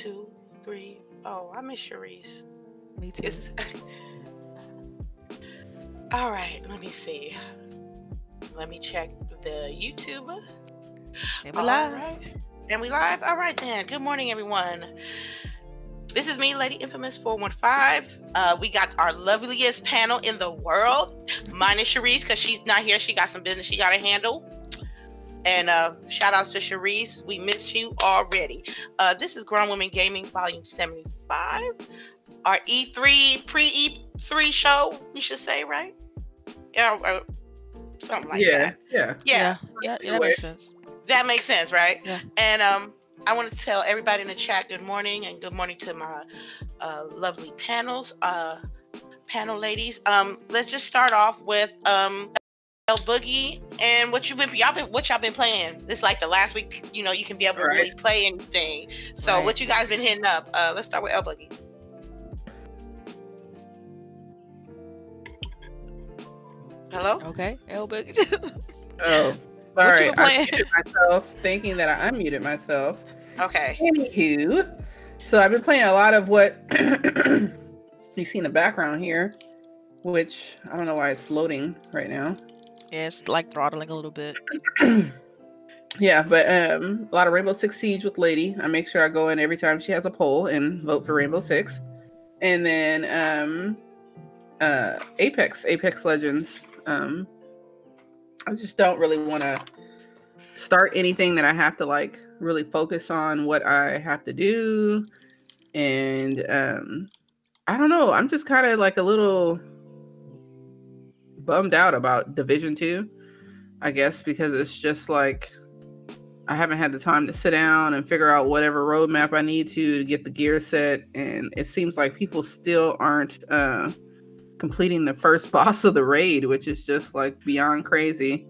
two, three. Oh, I miss Cherise. Me too. All right, let me see. Let me check the YouTube. And we All live. right. And we live? All right then. Good morning, everyone. This is me, Lady Infamous 415. Uh, we got our loveliest panel in the world, minus Cherise, because she's not here. She got some business she got to handle. And uh, shout outs to Cherise. We miss you already. Uh, this is Grown Women Gaming Volume 75. Our E3, pre E3 show, we should say, right? Yeah, uh, something like yeah, that. yeah. Yeah, yeah, yeah, that Anyway. makes sense. that makes sense, right? Yeah. And um, I want to tell everybody in the chat good morning and good morning to my uh, lovely panels, uh, panel ladies. Um, let's just start off with um, El Boogie and what you've been y'all been what y'all been playing. This like the last week, you know, you can be able to really play anything. So Right. what you guys been hitting up? Uh, let's start with El Boogie. Hello. Okay, Elbig. Oh, What sorry. you been I muted myself, thinking that I unmuted myself. Okay. Anywho, so I've been playing a lot of what you see in the background here, which I don't know why it's loading right now. Yeah, it's like throttling a little bit. yeah, but um, a lot of Rainbow Six Siege with Lady. I make sure I go in every time she has a poll and vote for Rainbow Six, and then um, uh, Apex, Apex Legends. Um, I just don't really want to start anything that I have to like really focus on what I have to do, and um, I don't know. I'm just kind of like a little bummed out about Division Two. I guess because it's just like I haven't had the time to sit down and figure out whatever roadmap I need to to get the gear set, and it seems like people still aren't uh, completing the first boss of the raid, which is just like beyond crazy.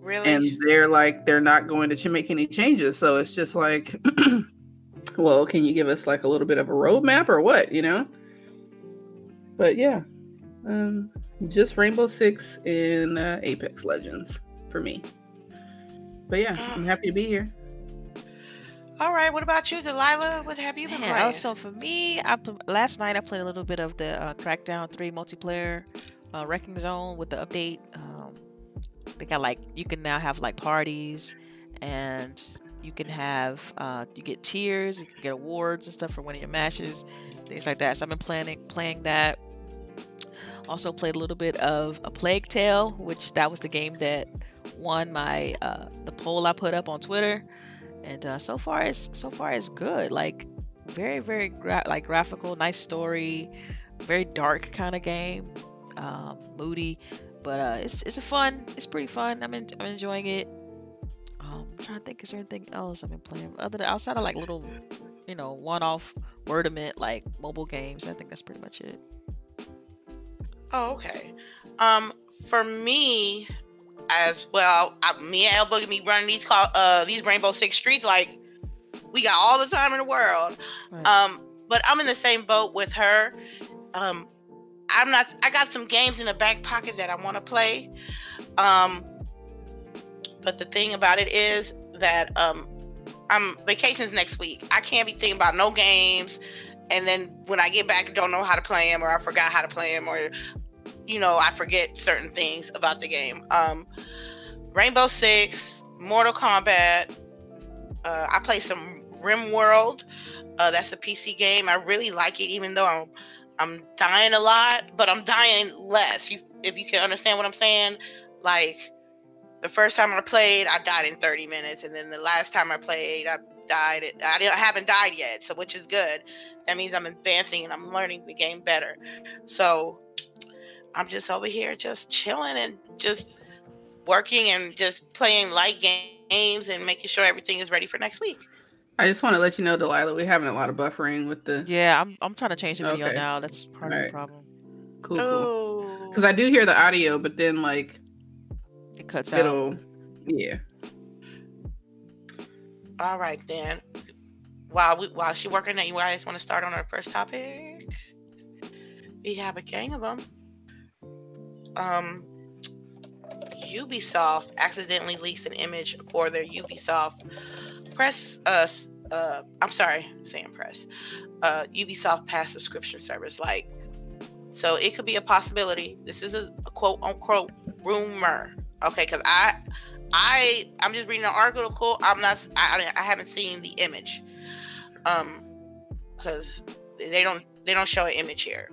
Really? And they're like they're not going to ch- make any changes, so it's just like, well, can you give us like a little bit of a roadmap or what, you know? But yeah, um, just Rainbow Six and uh, Apex Legends for me. But yeah, I'm happy to be here. All right. What about you, Delilah? What have you been Man, playing? also for me, I pl- last night I played a little bit of the uh, Crackdown 3 multiplayer uh, Wrecking Zone with the update. Um, they got like you can now have like parties, and you can have uh, you get tiers, you can get awards and stuff for winning your matches, things like that. So I've been planning playing that. Also played a little bit of a Plague Tale, which that was the game that won my uh, the poll I put up on Twitter. And uh, so far it's so far it's good. Like very very gra- like graphical nice story very dark kind of game um, moody. But uh, it's it's a fun it's pretty fun. I'm, en- I'm enjoying it. Um, I'm trying to think is there anything else I've been playing other than outside of like little you know one-off wordament like mobile games I think that's pretty much it Oh, okay. Um, for me, as well, I, me and El Boogie, me running these call, uh these Rainbow Six streets like we got all the time in the world. Right. Um, but I'm in the same boat with her. Um, I'm not. I got some games in the back pocket that I want to play. Um, but the thing about it is that um, I'm vacations next week. I can't be thinking about no games, and then when I get back, don't know how to play them, or I forgot how to play them, or you know, I forget certain things about the game. Um, Rainbow Six, Mortal Kombat. Uh, I play some RimWorld. Uh, that's a PC game. I really like it, even though I'm I'm dying a lot, but I'm dying less. You, if you can understand what I'm saying, like the first time I played, I died in 30 minutes, and then the last time I played, I died. I, didn't, I haven't died yet, so which is good. That means I'm advancing and I'm learning the game better. So I'm just over here, just chilling and just working and just playing light games and making sure everything is ready for next week. I just want to let you know, Delilah, we're having a lot of buffering with the yeah I'm, I'm trying to change the video Okay. now that's part of the problem cool, cool. Oh, Because I do hear the audio, but then like it cuts out it'll, yeah. all right then. While we while she working that, you guys want to start on our first topic? We have a gang of them. Um, Ubisoft accidentally leaks an image for their Ubisoft press uh, uh, I'm sorry, Sam Press, uh, Ubisoft Pass subscription service. Like, so it could be a possibility. This is a, a quote unquote rumor. Okay, because I, I, I'm just reading an article. I'm not. I, I haven't seen the image. Um, because they don't they don't show an image here.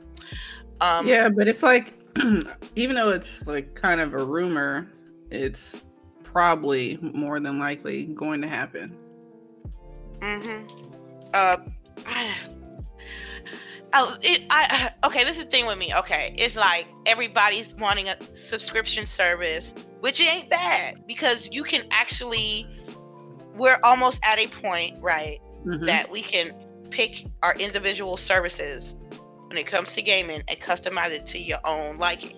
Um, yeah, but it's like even though it's like kind of a rumor, it's probably more than likely going to happen. Mm-hmm. Uh, I, I, it, I, okay, this is the thing with me. Okay, it's like everybody's wanting a subscription service, which ain't bad because you can actually. We're almost at a point, right, mm-hmm. that we can pick our individual services when it comes to gaming and customize it to your own liking.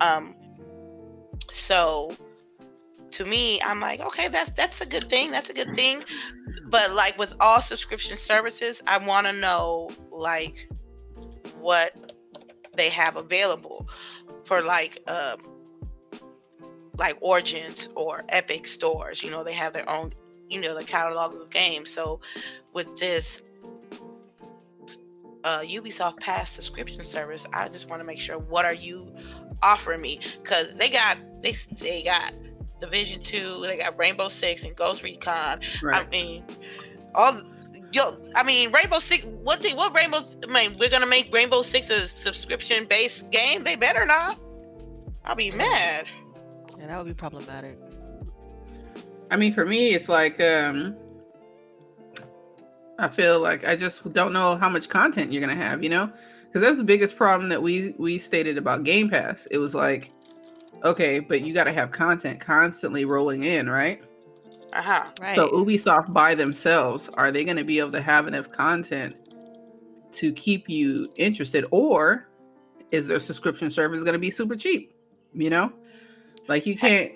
Um, so to me, I'm like, okay, that's that's a good thing. That's a good thing. But like with all subscription services, I want to know like what they have available for like um like Origins or Epic stores. You know, they have their own, you know, the catalog of games. So with this uh, Ubisoft Pass subscription service, I just want to make sure what are you offering me because they got they they got Division Two, they got Rainbow Six and Ghost Recon. Right. I mean, all yo, I mean Rainbow Six. What thing? What Rainbow? I mean, we're gonna make Rainbow Six a subscription based game. They better not. I'll be mad. Yeah, that would be problematic. I mean, for me, it's like um I feel like I just don't know how much content you're gonna have, you know, because that's the biggest problem that we we stated about Game Pass. It was like, okay, but you got to have content constantly rolling in, right? Uh huh. Right. So Ubisoft by themselves, are they going to be able to have enough content to keep you interested, or is their subscription service going to be super cheap? You know, like you can't,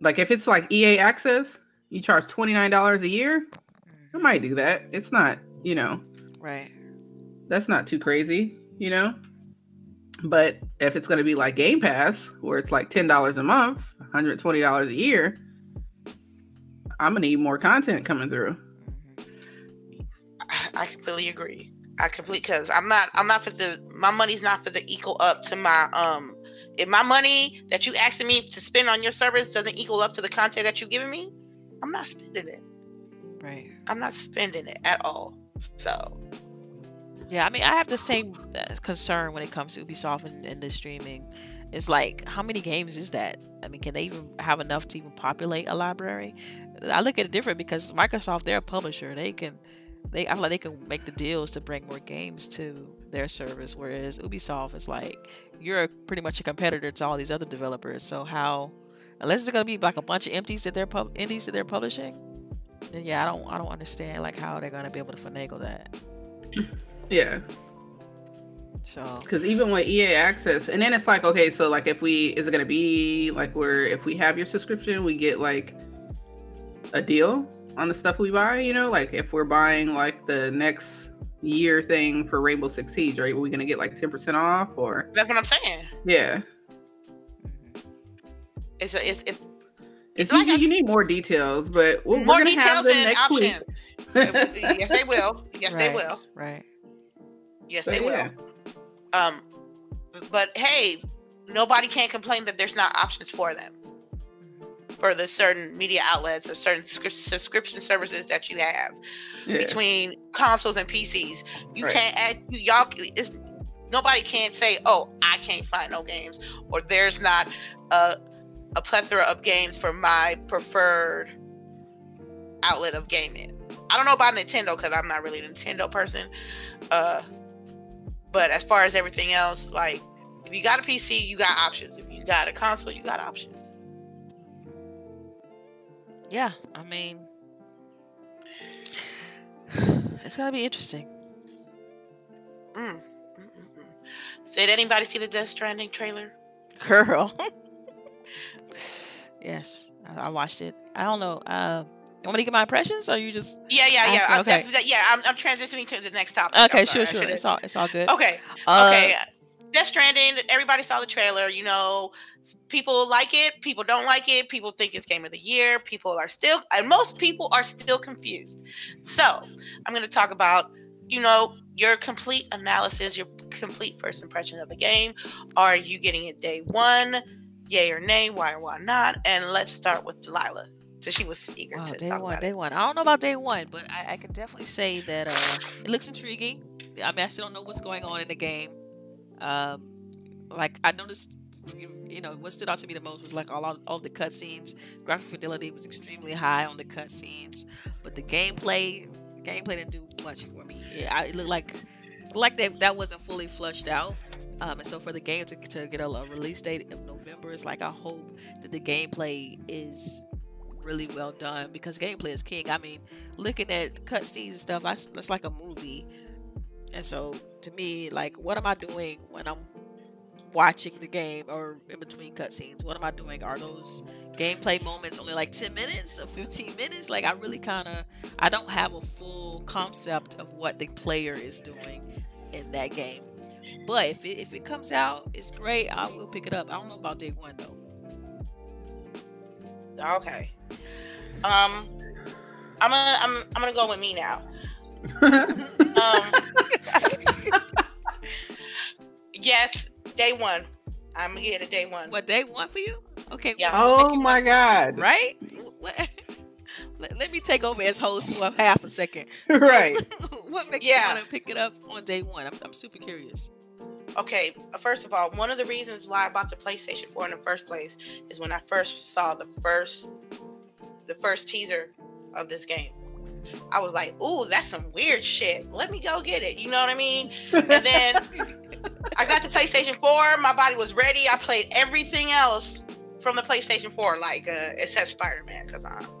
like if it's like EA Access, you charge twenty nine dollars a year I might do that. It's not, you know, right. That's not too crazy, you know. But if it's going to be like Game Pass, where it's like ten dollars a month, one hundred twenty dollars a year, I'm gonna need more content coming through. I completely agree. I completely because I'm not I'm not for the my money's not for the equal up to my um if my money that you asking me to spend on your service doesn't equal up to the content that you're giving me, I'm not spending it. Right. I'm not spending it at all. So. Yeah, I mean, I have the same uh, concern when it comes to Ubisoft and, and the streaming. It's like, how many games is that? I mean, can they even have enough to even populate a library? I look at it different because Microsoft, they're a publisher. They can, they I feel like they can make the deals to bring more games to their service. Whereas Ubisoft is like, you're pretty much a competitor to all these other developers. So how, unless it's gonna be like a bunch of empties that they're pub- indies that they're publishing, then yeah, I don't I don't understand like how they're gonna be able to finagle that. Yeah. So because even with EA Access, and then it's like okay, so like if we is it gonna be like where if we have your subscription, we get like a deal on the stuff we buy. You know, like if we're buying like the next year thing for Rainbow Six Siege, right? Are we gonna get like ten percent off or? That's what I'm saying. Yeah. Mm-hmm. It's a, it's, it's it's like you, you need more details, but we're, more we're gonna have them next options. week. yes, they will. Yes, right, they will. Right. Yes, but they yeah. will. Um, but hey, nobody can't complain that there's not options for them for the certain media outlets or certain subscription services that you have yeah. between consoles and PCs. You right. can't add you, y'all. It's, nobody can't say, "Oh, I can't find no games," or "There's not a a plethora of games for my preferred outlet of gaming. I don't know about Nintendo because I'm not really a Nintendo person. Uh, but as far as everything else, like if you got a PC, you got options. If you got a console, you got options. Yeah, I mean, it's gonna be interesting. Mm. Did anybody see the Death Stranding trailer? Girl. Yes, I, watched it. I don't know. Uh, you want me to get my impressions, or you just? Yeah, yeah, yeah. I'm, okay. yeah, I'm, I'm transitioning to the next topic. Okay, sure, sure. It's all it's all good. Okay, uh, okay. Death Stranding. Everybody saw the trailer. You know, people like it. People don't like it. People think it's game of the year. People are still, and most people are still confused. So I'm going to talk about, you know, your complete analysis, your complete first impression of the game. Are you getting it day one? Yay or nay? Why or why not? And let's start with Delilah. So she was eager Wow, to day talk one, about day it. one. I don't know about day one, but I, I can definitely say that uh, it looks intriguing. I mean, I still don't know what's going on in the game. Um, like I noticed, you, know, what stood out to me the most was like all all, all the cutscenes. Graphic fidelity was extremely high on the cutscenes, but the gameplay, gameplay didn't do much for me. It, I, it looked like like that that wasn't fully flushed out. Um, and so for the game to, to get a, a release date of November, it's like I hope that the gameplay is really well done because gameplay is king. I mean, looking at cutscenes and stuff, that's, that's like a movie. And so to me, like, what am I doing when I'm watching the game or in between cutscenes? What am I doing? Are those gameplay moments only like 10 minutes or 15 minutes? Like, I really kind of, I don't have a full concept of what the player is doing in that game. But if it, if it comes out, it's great. I will pick it up. I don't know about day one though. Okay. Um, I'm gonna I'm I'm gonna go with me now. Um, yes, day one. I'm gonna get a day one. What day one for you? Okay. Yeah. oh you- my god. Right? What- Let, let me take over as host for half a second. So, Right. what makes Yeah. you want to pick it up on day one? I'm, I'm super curious. Okay, first of all, one of the reasons why I bought the PlayStation 4 in the first place is when I first saw the first the first teaser of this game. I was like, "Ooh, that's some weird shit. Let me go get it." You know what I mean? And then I got the PlayStation 4. My body was ready. I played everything else from the PlayStation 4, like uh, except Spider-Man, because I Yeah. play Spider-Man.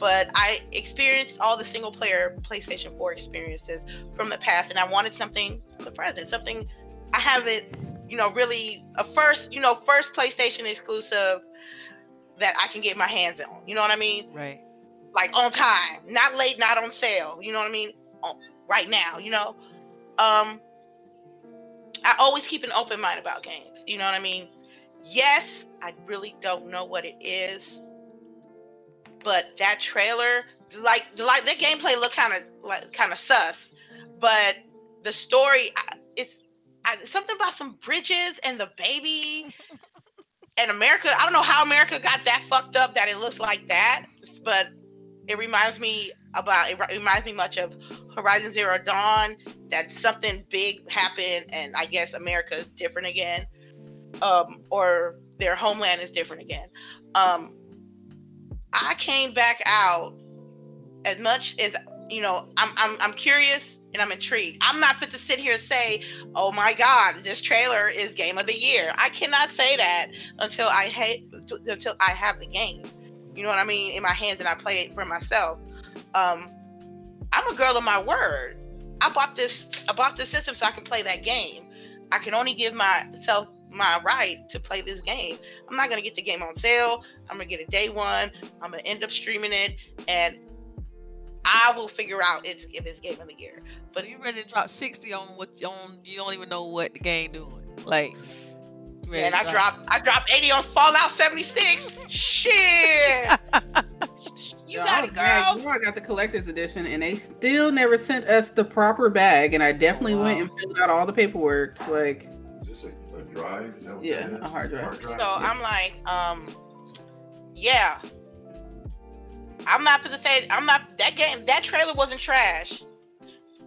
But I experienced all the single player PlayStation 4 experiences from the past, and I wanted something from the present, something I haven't, you know, really a first, you know, first PlayStation exclusive that I can get my hands on. You know what I mean? Right. Like on time, not late, not on sale. You know what I mean? On, right now, you know. Um, I always keep an open mind about games. You know what I mean? Yes, I really don't know what it is, but that trailer, like, like the gameplay looked kind of like kind of sus, but the story, it's I, something about some bridges and the baby and America. I don't know how America got that fucked up that it looks like that, but it reminds me about it reminds me much of Horizon Zero Dawn. That something big happened, and I guess America is different again, um, or their homeland is different again. Um, I came back out as much as you know. I'm I'm I'm curious and I'm intrigued. I'm not fit to sit here and say, "Oh my God, this trailer is game of the year." I cannot say that until I hate until I have the game. You know what I mean in my hands and I play it for myself. Um, I'm a girl of my word. I bought this. I bought this system so I can play that game. I can only give myself my right to play this game. I'm not gonna get the game on sale. I'm gonna get it day one. I'm gonna end up streaming it, and I will figure out it's if it's game of the year. But But- you ready to drop sixty on what on? You don't even know what the game doing. Like. ready And to I dropped I dropped 80 on Fallout 76. Shit. you Yo, I got was it, mad. girl. You I got the collector's edition, and they still never sent us the proper bag. And I definitely wow. went and filled out all the paperwork. Like, Just a, a drive? Is that what Yeah, that is? a hard drive. So I'm like, um, yeah. I'm not gonna say I'm not that game. That trailer wasn't trash.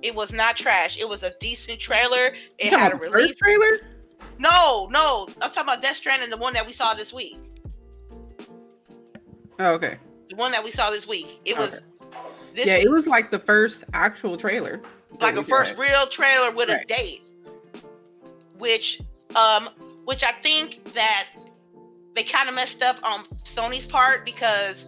It was not trash. It was a decent trailer. It You had a talking release. first trailer. No, no. I'm talking about Death Stranding, the one that we saw this week. Oh, okay. The one that we saw this week. It was. Okay. This yeah, week. it was like the first actual trailer. like a first got. real trailer with Right. a date which um which i think that they kind of messed up on sony's part because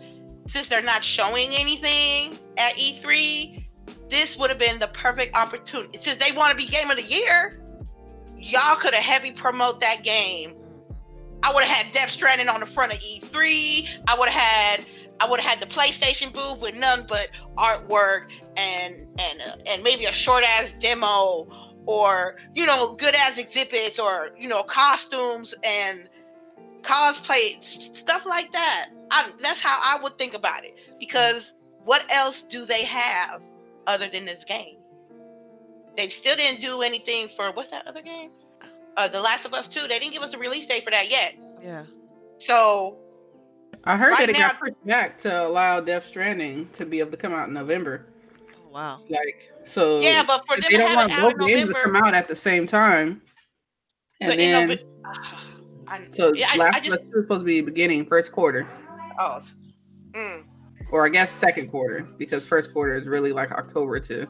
since they're not showing anything at e3 this would have been the perfect opportunity since they want to be game of the year y'all could have heavy promote that game I would have had Death Stranding on the front of E3. I would have had I would have had the PlayStation booth with none but artwork and and uh, and maybe a short ass demo or you know good as exhibits or you know costumes and cosplay stuff like that. I, that's how i would think about it. Because what else do they have other than this game? They still didn't do anything for what's that other game? Uh, the last of us 2 they didn't give us a release date for that yet. Yeah. so I heard Right that it now- got pushed back to allow Death Stranding to be able to come out in November. Wow. Like so, yeah but for them they don't want both games to come out at the same time. And then, November, I, so yeah, I, Last I just Us 2 is supposed to be beginning first quarter, oh mm. or I guess second quarter, because first quarter is really like October too.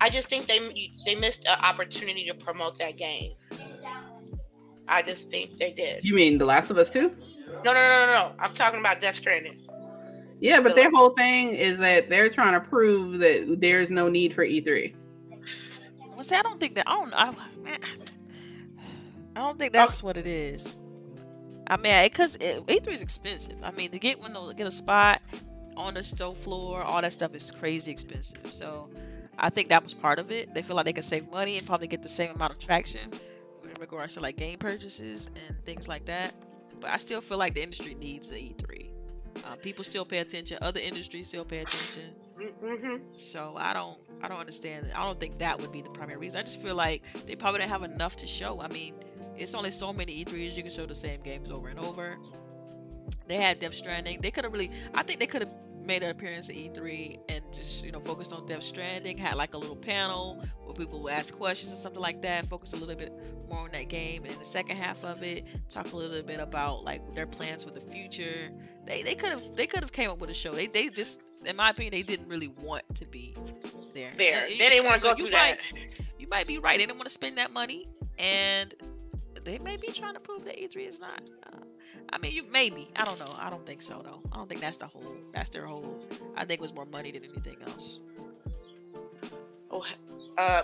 I just think they they missed an opportunity to promote that game. I just think they did. You mean The Last of Us 2? No, no, no, no, no. I'm talking about Death Stranding. Yeah, but their whole thing is that they're trying to prove that there's no need for E E3. Well, see, I don't think that. I don't. I, man, I don't think oh. that's what it is. I mean, because E3 is expensive. I mean, to get one to get a spot on the show floor, all that stuff is crazy expensive. So, I think that was part of it. They feel like they can save money and probably get the same amount of traction in regards to like game purchases and things like that. But I still feel like the industry needs the E3. Uh, people still pay attention. Other industries still pay attention. Mm-hmm. So I don't I don't understand. I don't think that would be the primary reason. I just feel like they probably don't have enough to show. I mean, it's only so many E3s you can show the same games over and over. They had Death Stranding. They could have really I think they could have made an appearance at E3 and just, you know, focused on Death Stranding, had like a little panel where people would ask questions or something like that, focus a little bit more on that game. And in the second half of it, talk a little bit about like their plans for the future. They they could have they could have came up with a show. They they just in my opinion, they didn't really want to be there. There, they didn't want to so go you through that. might- you might be right. They didn't want to spend that money, and they may be trying to prove that E3 is not. Uh, I mean, you maybe. I don't know. I don't think so though. I don't think that's the whole. That's their whole. I think it was more money than anything else. Oh, uh,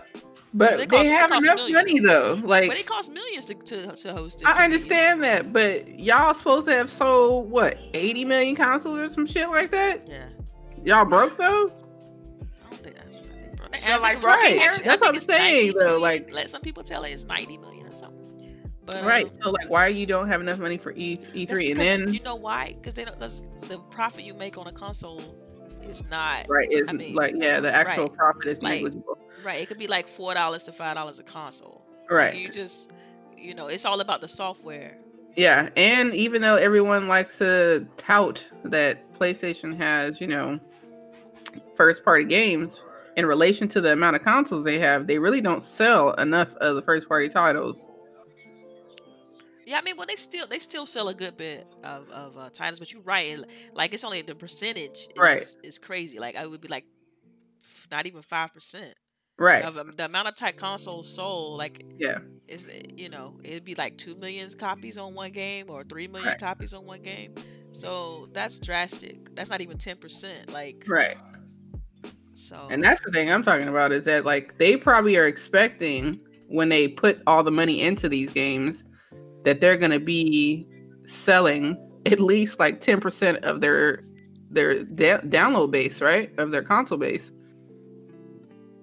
But They they, cost- have enough millions. money though. Like But it costs millions to to, to host it. I to me. understand that, but y'all supposed to have sold what 80 million consoles or some shit like that. Yeah. Y'all broke though. I don't think. I think bro- Feel I like think- broke actually. I That's think what I'm saying, though, million. like- let some people tell it it's 90 million or something. But, right. um, So like, why you don't have enough money for E E three? and then you know why? Because they don't. Because the profit you make on a console is not right is I mean, like yeah, the actual right. profit is Like, negligible. right. It could be like four dollars to five dollars a console. Right. You just, you know, it's all about the software. Yeah, and even though everyone likes to tout that PlayStation has, you know, first party games in relation to the amount of consoles they have, they really don't sell enough of the first party titles. Yeah, I mean, well, they still they still sell a good bit of, of uh, titles, but you're right. Like it's only the percentage is, Right. is crazy. Like I would be like, not even five percent Right. of um, the amount of type consoles sold. Like Yeah. is you know it'd be like two million copies on one game or three million Right. copies on one game. So that's drastic. That's not even ten percent. Like Right. so. And that's the thing I'm talking about is that like they probably are expecting when they put all the money into these games that they're going to be selling at least like 10% of their their da- download base, right? Of their console base.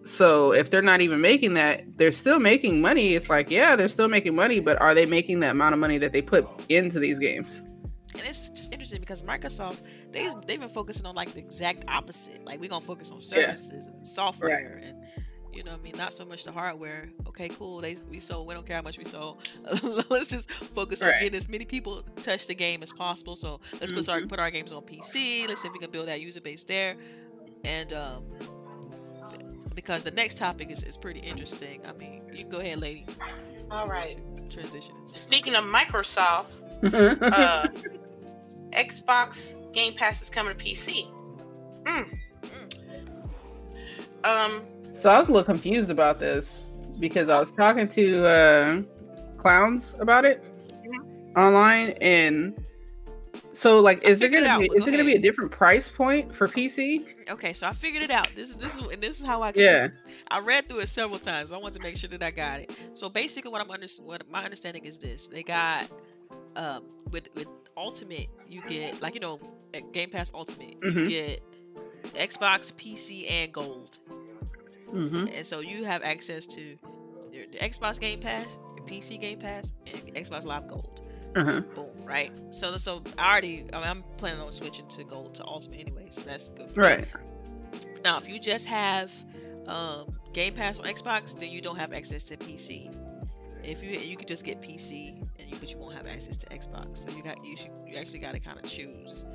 So if they're not even making that, they're still making money. It's like, yeah, they're still making money, but are they making that amount of money that they put into these games? and it's just interesting because Microsoft they they've been focusing on like the exact opposite. Like we're gonna focus on services and software and you know what I mean not so much the hardware. Okay, cool. They we sold. We don't care how much we sold. let's just focus on getting as many people touch the game as possible. So let's put our put our games on PC. Let's see if we can build that user base there. And um, because the next topic is, is pretty interesting. I mean, you can go ahead, lady. all right. Transition. Speaking of Microsoft, uh, Xbox Game Pass is coming to PC. Mm. Um, So I was a little confused about this because I was talking to uh, clowns about it online, and so like, is there it gonna out, be is go there gonna be a different price point for PC? Okay, so I figured it out. This is this is and this is how I Yeah, I read through it several times. I wanted to make sure that I got it. So basically, what I'm under what my understanding is this: they got um with with Ultimate, you get like you know at Game Pass Ultimate, you Mhm. get Xbox, PC, and Gold. Hmm and so you have access to your, the Xbox Game Pass, your PC Game Pass, and Xbox Live Gold. Uh-huh. Boom, right? So, so I already, I mean, I'm planning on switching to Gold to Ultimate anyway, so that's good. For me. Right. Now, if you just have um, Game Pass on Xbox, then you don't have access to PC. If you you could just get PC, and you but you won't have access to Xbox. So you got you should you actually got to kind of choose.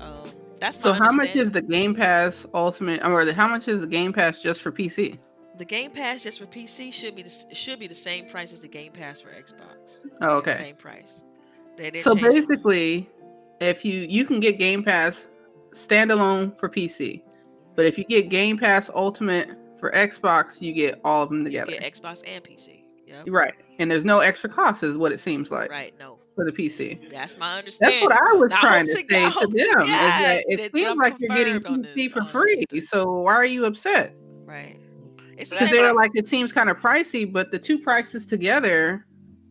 Um, that's So how much is the Game Pass Ultimate, or the, how much is the Game Pass just for PC? the Game Pass just for PC should be the, should be the same price as the Game Pass for Xbox. Oh, The okay. Same price. So basically, if you you can get Game Pass standalone for PC, but if you get Game Pass Ultimate for Xbox, you get all of them you together. get Xbox and PC. Yep. Right. And there's no extra cost, is what it seems like Right. No, for the PC. that's my understanding. That's what I was Now, trying to to- say to them. to is that God it seems like you're getting PC this, for free. So why are you upset? Right. It's the they're like it seems kind of pricey, but the two prices together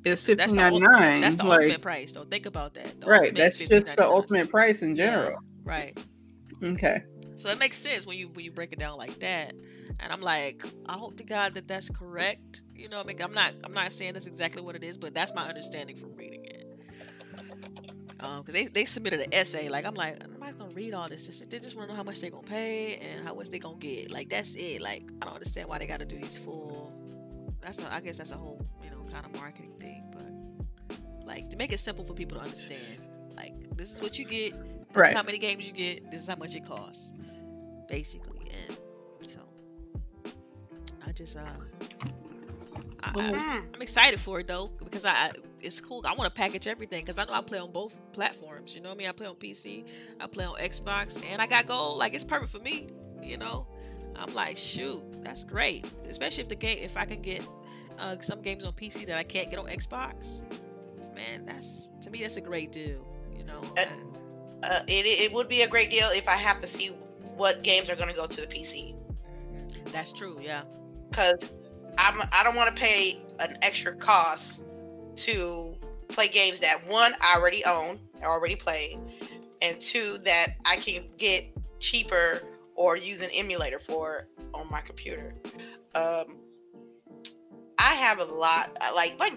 is That's the, ninety that's the like, ultimate price. So think about that. The right. That's just the ultimate price in Yeah, general. Right. Okay. So it makes sense when you when you break it down like that. And I'm like, I hope to God that that's correct. You know, I mean, I'm not I'm not saying that's exactly what it is, but that's my understanding from reading it. Um, because they, they submitted an essay. Like I'm like, I'm gonna read all this. Just, they just want to know how much they're gonna pay and how much they're gonna get. Like that's it. Like I don't understand why they got to do these full. That's a, I guess that's a whole you know kind of marketing thing, but like to make it simple for people to understand. Like this is what you get. This Right. is how many games you get. This is how much it costs, basically. And so I just uh, I, I. I'm excited for it though because I, I it's cool. I want to package everything because I know I play on both platforms. You know what I mean? I play on PC, I play on Xbox, and I got gold. Like it's perfect for me. You know, I'm like, shoot, that's great. Especially if the game, if I can get uh, some games on PC that I can't get on Xbox, man, that's to me that's a great deal. You know, Uh, Uh, it, it would be a great deal if I have to see what games are going to go to the PC. that's true. Yeah, because I'm I don't want to pay an extra cost to play games that one I already own, I already played, and two that I can get cheaper or use an emulator for on my computer. Um, I have a lot like my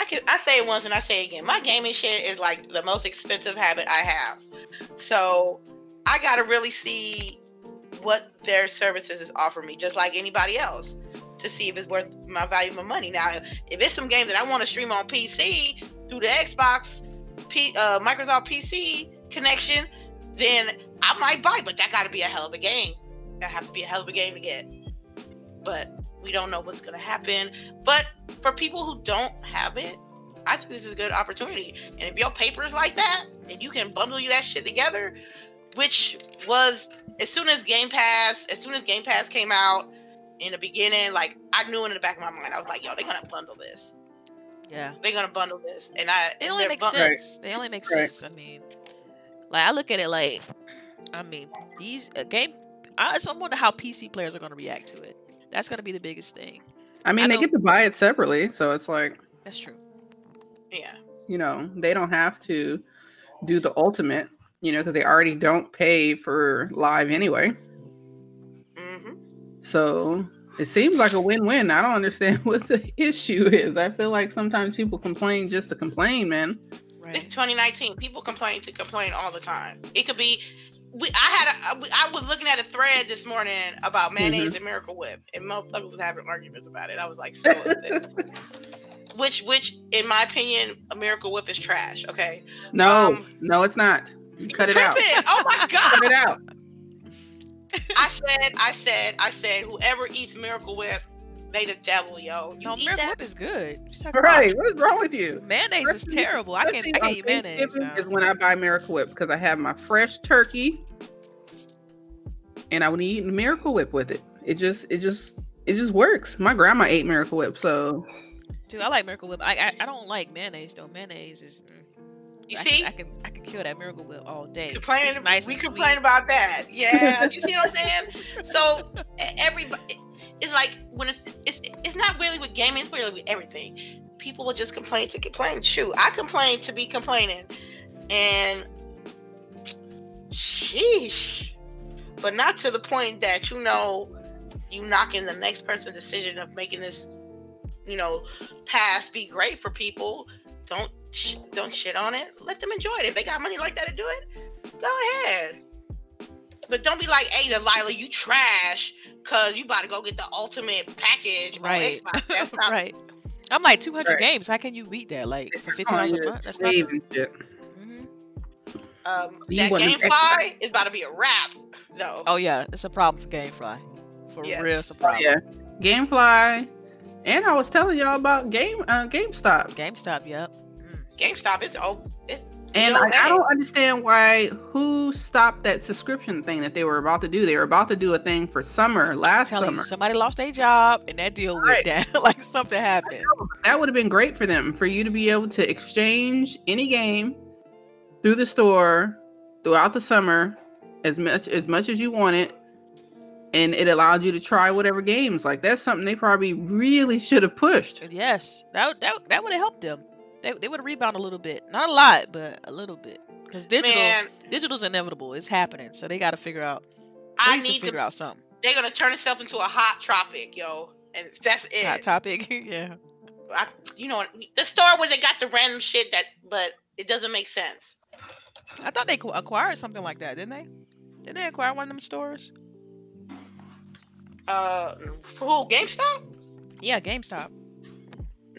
I can I say it once and I say it again. My gaming shit is like the most expensive habit I have. So I gotta really see what their services is offering me, just like anybody else, to see if it's worth my value of money. Now, if it's some game that I want to stream on PC through the Xbox, P, uh, Microsoft PC connection, then I might buy. But that got to be a hell of a game. That have to be a hell of a game to get. But we don't know what's gonna happen. But for people who don't have it, I think this is a good opportunity. And if your paper is like that, and you can bundle you that shit together, which was as soon as Game Pass, as soon as Game Pass came out in the beginning, like I knew in the back of my mind, I was like, yo, they're gonna bundle this. yeah. They're gonna bundle this, and I. It only makes bun- sense. They only make Right. sense. I mean, like I look at it like, I mean, these uh, game. I just wonder how PC players are going to react to it. That's going to be the biggest thing. I mean, I they get to buy it separately, so it's like That's true. Yeah. you know they don't have to do the ultimate, you know, because they already don't pay for live anyway. So it seems like a win-win. I don't understand what the issue is. I feel like sometimes people complain just to complain, man. Right. It's 2019. People complain to complain all the time. It could be. We, I had a, I was looking at a thread this morning about mayonnaise and Miracle Whip, and motherfuckers was having arguments about it. I was like, so which, which, in my opinion, a Miracle Whip is trash. Okay, No, Um, no, it's not. You cut it out. tripping. Oh my god. Cut it out. I said, I said, I said, whoever eats Miracle Whip, they the devil, yo. You no, Miracle that? Whip is good. Right. What is wrong with you? about- Mayonnaise is terrible. I can't. I can't eat mayonnaise. Thanksgiving now. Is when I buy Miracle Whip because I have my fresh turkey, and I would eat Miracle Whip with it. It just, it just, it just works. My grandma ate Miracle Whip, so Dude, I like Miracle Whip. I, I I don't like mayonnaise though. Mayonnaise is. mm. You I see? Can, I can I can kill that Miracle Whip all day. complaining. It's nice we complain sweet. about that. Yeah, you see what I'm saying? So everybody, it's like when it's it's it's not really with gaming. It's really with everything. People will just complain to complain. Shoot, I complain to be complaining, and sheesh, but not to the point that you know you knocking the next person's decision of making this, you know, pass be great for people. Don't sh- don't shit on it. Let them enjoy it. If they got money like that to do it, go ahead. But don't be like, hey, Delilah, you trash, cause you about to go get the ultimate package. Right. Xbox. That's not right. I'm like 200 Right. games. How can you beat that? Like for 15 dollars a month? That's not. nothing. and shit. Mhm. Um, that GameFly is about to be a wrap, though. Oh yeah, it's a problem for GameFly. For Yes. real, it's a Oh, problem. yeah. GameFly. And I was telling y'all about Game uh, GameStop. GameStop, yep. GameStop is oh, it's And Yo, I, I don't understand why who stopped that subscription thing that they were about to do. They were about to do a thing for summer last telling summer. you, somebody lost their job and that deal Right. went down. like something happened. That would have been great for them for you to be able to exchange any game through the store throughout the summer as much as much as you wanted. And it allowed you to try whatever games. Like that's something they probably really should have pushed. Yes, that that would- that would have helped them. They they would rebound a little bit, not a lot, but a little bit. Because digital man. digital's inevitable. It's happening, so they got to figure out. I need to need figure to. out something. They're gonna turn itself into a hot tropic, yo, and that's it. Hot topic, yeah. I, you know, the store where they got the random shit that, but it doesn't make sense. I thought they acquired something like that, didn't they? Didn't they acquire one of them stores? Uh, who GameStop? Yeah, GameStop.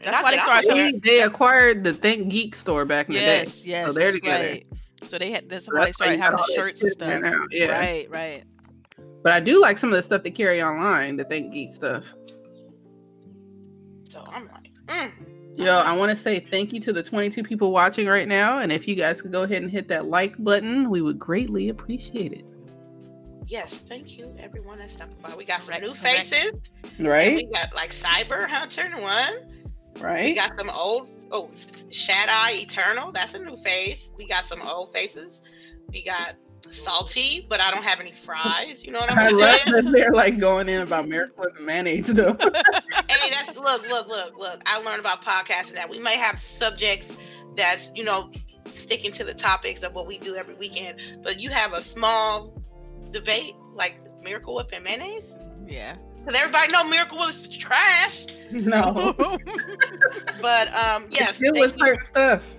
That's Not why they that I'm started selling- They, they acquired the ThinkGeek store back in Yes, the day. yes, so they're that's together. right. So they had that's So why they started having the shirts and stuff. now, Yeah. Right, right. But I do like some of the stuff they carry online, the ThinkGeek stuff. So I'm like, mm. Yo, I want to say thank you to the 22 people watching right now. And if you guys could go ahead and hit that like button, we would greatly appreciate it. yes, thank you everyone that stopped by. We got some Correct, new correct. faces. and We got like Cyber Hunter one. We Right? got some old oh Shad Eye Eternal. That's a new face. We got some old faces. We got salty, but I don't have any fries. You know what I'm I'm love saying? that they're like going in about miracle and mayonnaise though. hey, that's look, look, look, look. I learned about podcasting that we may have subjects that's you know sticking to the topics of what we do every weekend, but you have a small debate like Miracle Whip and mayonnaise. Yeah. Because everybody know Miracle Whip is trash, no. but um, yes, It was you. her stuff.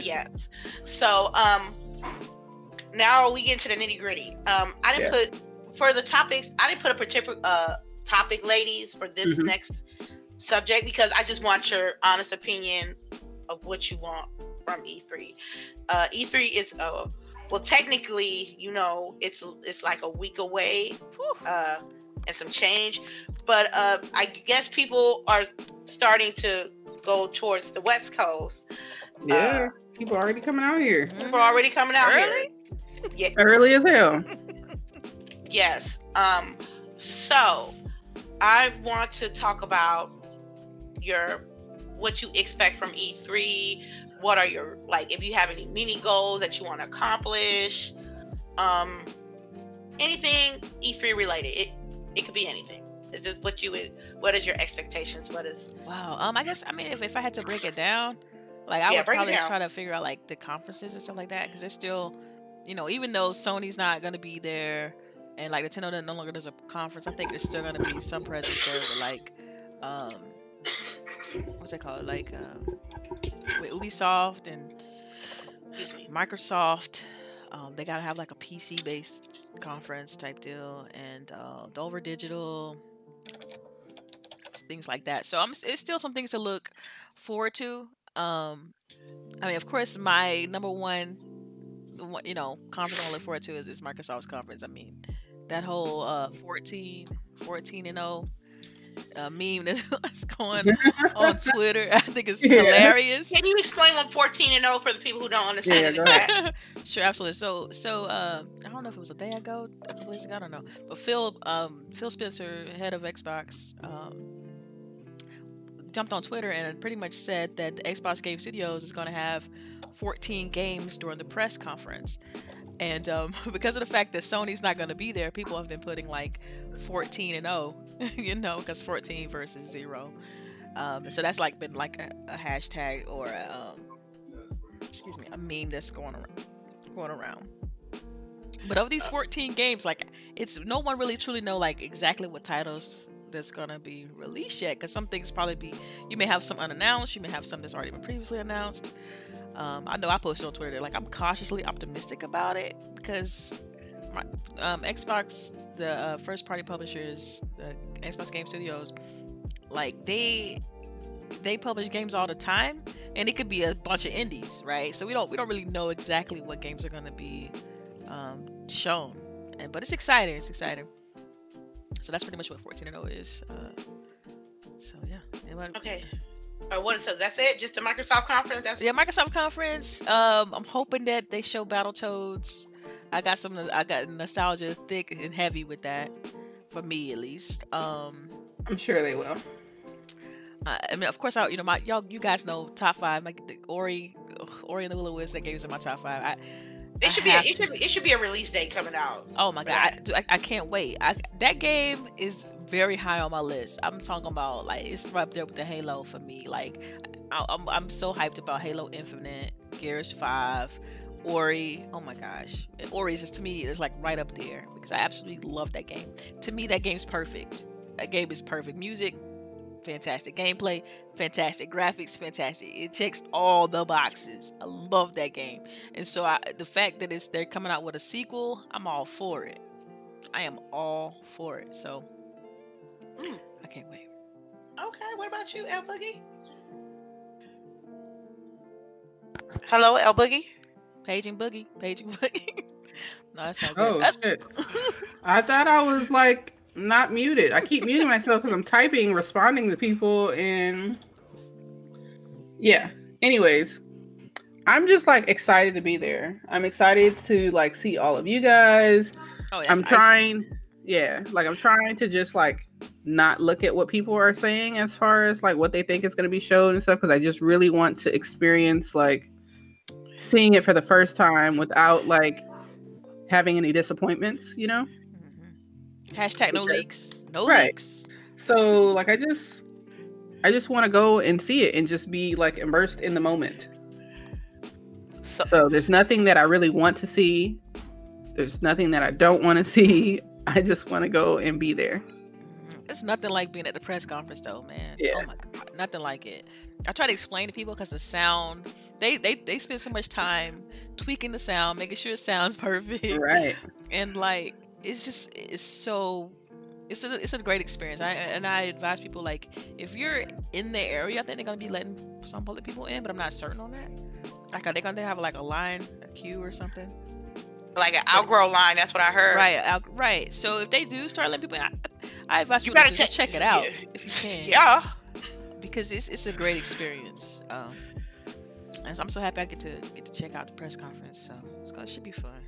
yes. So um, now we get into the nitty gritty. Um, I didn't put for the topics. I didn't put a particular uh topic, ladies, for this Mhm. next subject because I just want your honest opinion of what you want from E3. Uh, E3 is a well technically you know it's it's like a week away uh and some change but uh i guess people are starting to go towards the west coast Yeah. people are already coming out here. people are already coming out Early? here Early as hell. yes um so i want to talk about your what you expect from e3 what are your like if you have any mini goals that you want to accomplish um anything e3 related it it could be anything it's just what you would what is your expectations what is Wow. Um, I guess I mean if, if I had to break it down, like I Yeah, would probably try to figure out like the conferences and stuff like that because they're still, you know, even though Sony's not gonna be there and like Nintendo no longer does a conference, I think there's still gonna be some presence there with like, um, what's it called? Like, um, with Ubisoft and Microsoft. Um, they gotta have like a PC based conference type deal and uh, Devolver Digital, things like that. So I'm it's still some things to look forward to. Um, I mean, of course, my number one, you know, conference I look forward to is, is Microsoft's conference. I mean, that whole uh, 14, 14 and 0 uh, meme that's, that's going on Twitter, I think it's Yeah. hilarious. can you explain what 14 and 0 for the people who don't understand Yeah, it sure, absolutely. So, so uh, I don't know if it was a day ago, a couple days ago, I don't know. But Phil, um, Phil Spencer, head of Xbox, um, jumped on Twitter and pretty much said that the Xbox Game Studios is going to have 14 games during the press conference. And um, because of the fact that Sony's not going to be there, people have been putting like 14 and 0, you know, because 14 versus zero. Um, so that's like been like a, a hashtag or a, um, excuse me, a meme that's going around. Going around. But of these 14 games, like it's no one really truly know like exactly what titles that's gonna be released yet. Because some things probably be you may have some unannounced, you may have some that's already been previously announced. Um, I know I posted on Twitter like I'm cautiously optimistic about it because um, Xbox, the uh, first party publishers, the Xbox Game Studios, like they they publish games all the time and it could be a bunch of indies right? So we don't we don't really know exactly what games are going to be um, shown. And but it's exciting it's exciting. So that's pretty much what 14 and 0 is uh, so yeah. What, okay. Uh, what so that's it? Just the microsoft conference? That's yeah microsoft conference. Um i'm hoping that they show Battletoads i got some i got nostalgia thick and heavy with that for me at least um i'm sure they will uh, I mean, of course, I you know my y'all you guys know top five like the Ori, Ori and the Will of Wisp that games in my top five. I, it should be a, it should, it should be a release date coming out. Oh my god, I, I, I, can't wait. I, that game is very high on my list. I'm talking about like it's right there with the Halo for me. Like I, I'm I'm so hyped about Halo Infinite, Gears Five, Ori. Oh my gosh, Ori is just to me is like right up there because I absolutely love that game. To me, that game's perfect. That game is perfect. Music, fantastic gameplay, fantastic graphics, fantastic. It checks all the boxes. I love that game. And so I, the fact that it's they're coming out with a sequel, I'm all for it. I am all for it. So mm. I can't wait. Okay, what about you, El Boogie? Hello, El Boogie. Paging Boogie. Paging Boogie. no, that's not good. Oh shit! I thought I was like not muted. I keep muting myself because I'm typing, responding to people, and yeah. Anyways, I'm just like excited to be there. I'm excited to like see all of you guys. Oh, I'm trying, yeah, like I'm trying to just like not look at what people are saying as far as like what they think is going to be shown and stuff because I just really want to experience like seeing it for the first time without like having any disappointments, you know? Mm-hmm. Hashtag no leaks. No right. leaks. So like I just I just want to go and see it and just be like immersed in the moment. So, so there's nothing that I really want to see. There's nothing that I don't want to see. I just want to go and be there. It's nothing like being at the press conference though, man. Yeah. Oh my god, nothing like it. I try to explain to people because the sound, they, they they spend so much time tweaking the sound, making sure it sounds perfect. Right. And like it's just it's so it's a it's a great experience. I and I advise people like if you're in the area, I think they're gonna be letting some public people in, but I'm not certain on that. Like are they gonna have like a line, a queue or something? Like an outgrow line, that's what I heard. Right, out, right. So if they do start letting people, I, I advise you people to check, check it out yeah. if you can. Yeah. Because it's it's a great experience. Um, and so I'm so happy I get to get to check out the press conference. So it's it should be fun.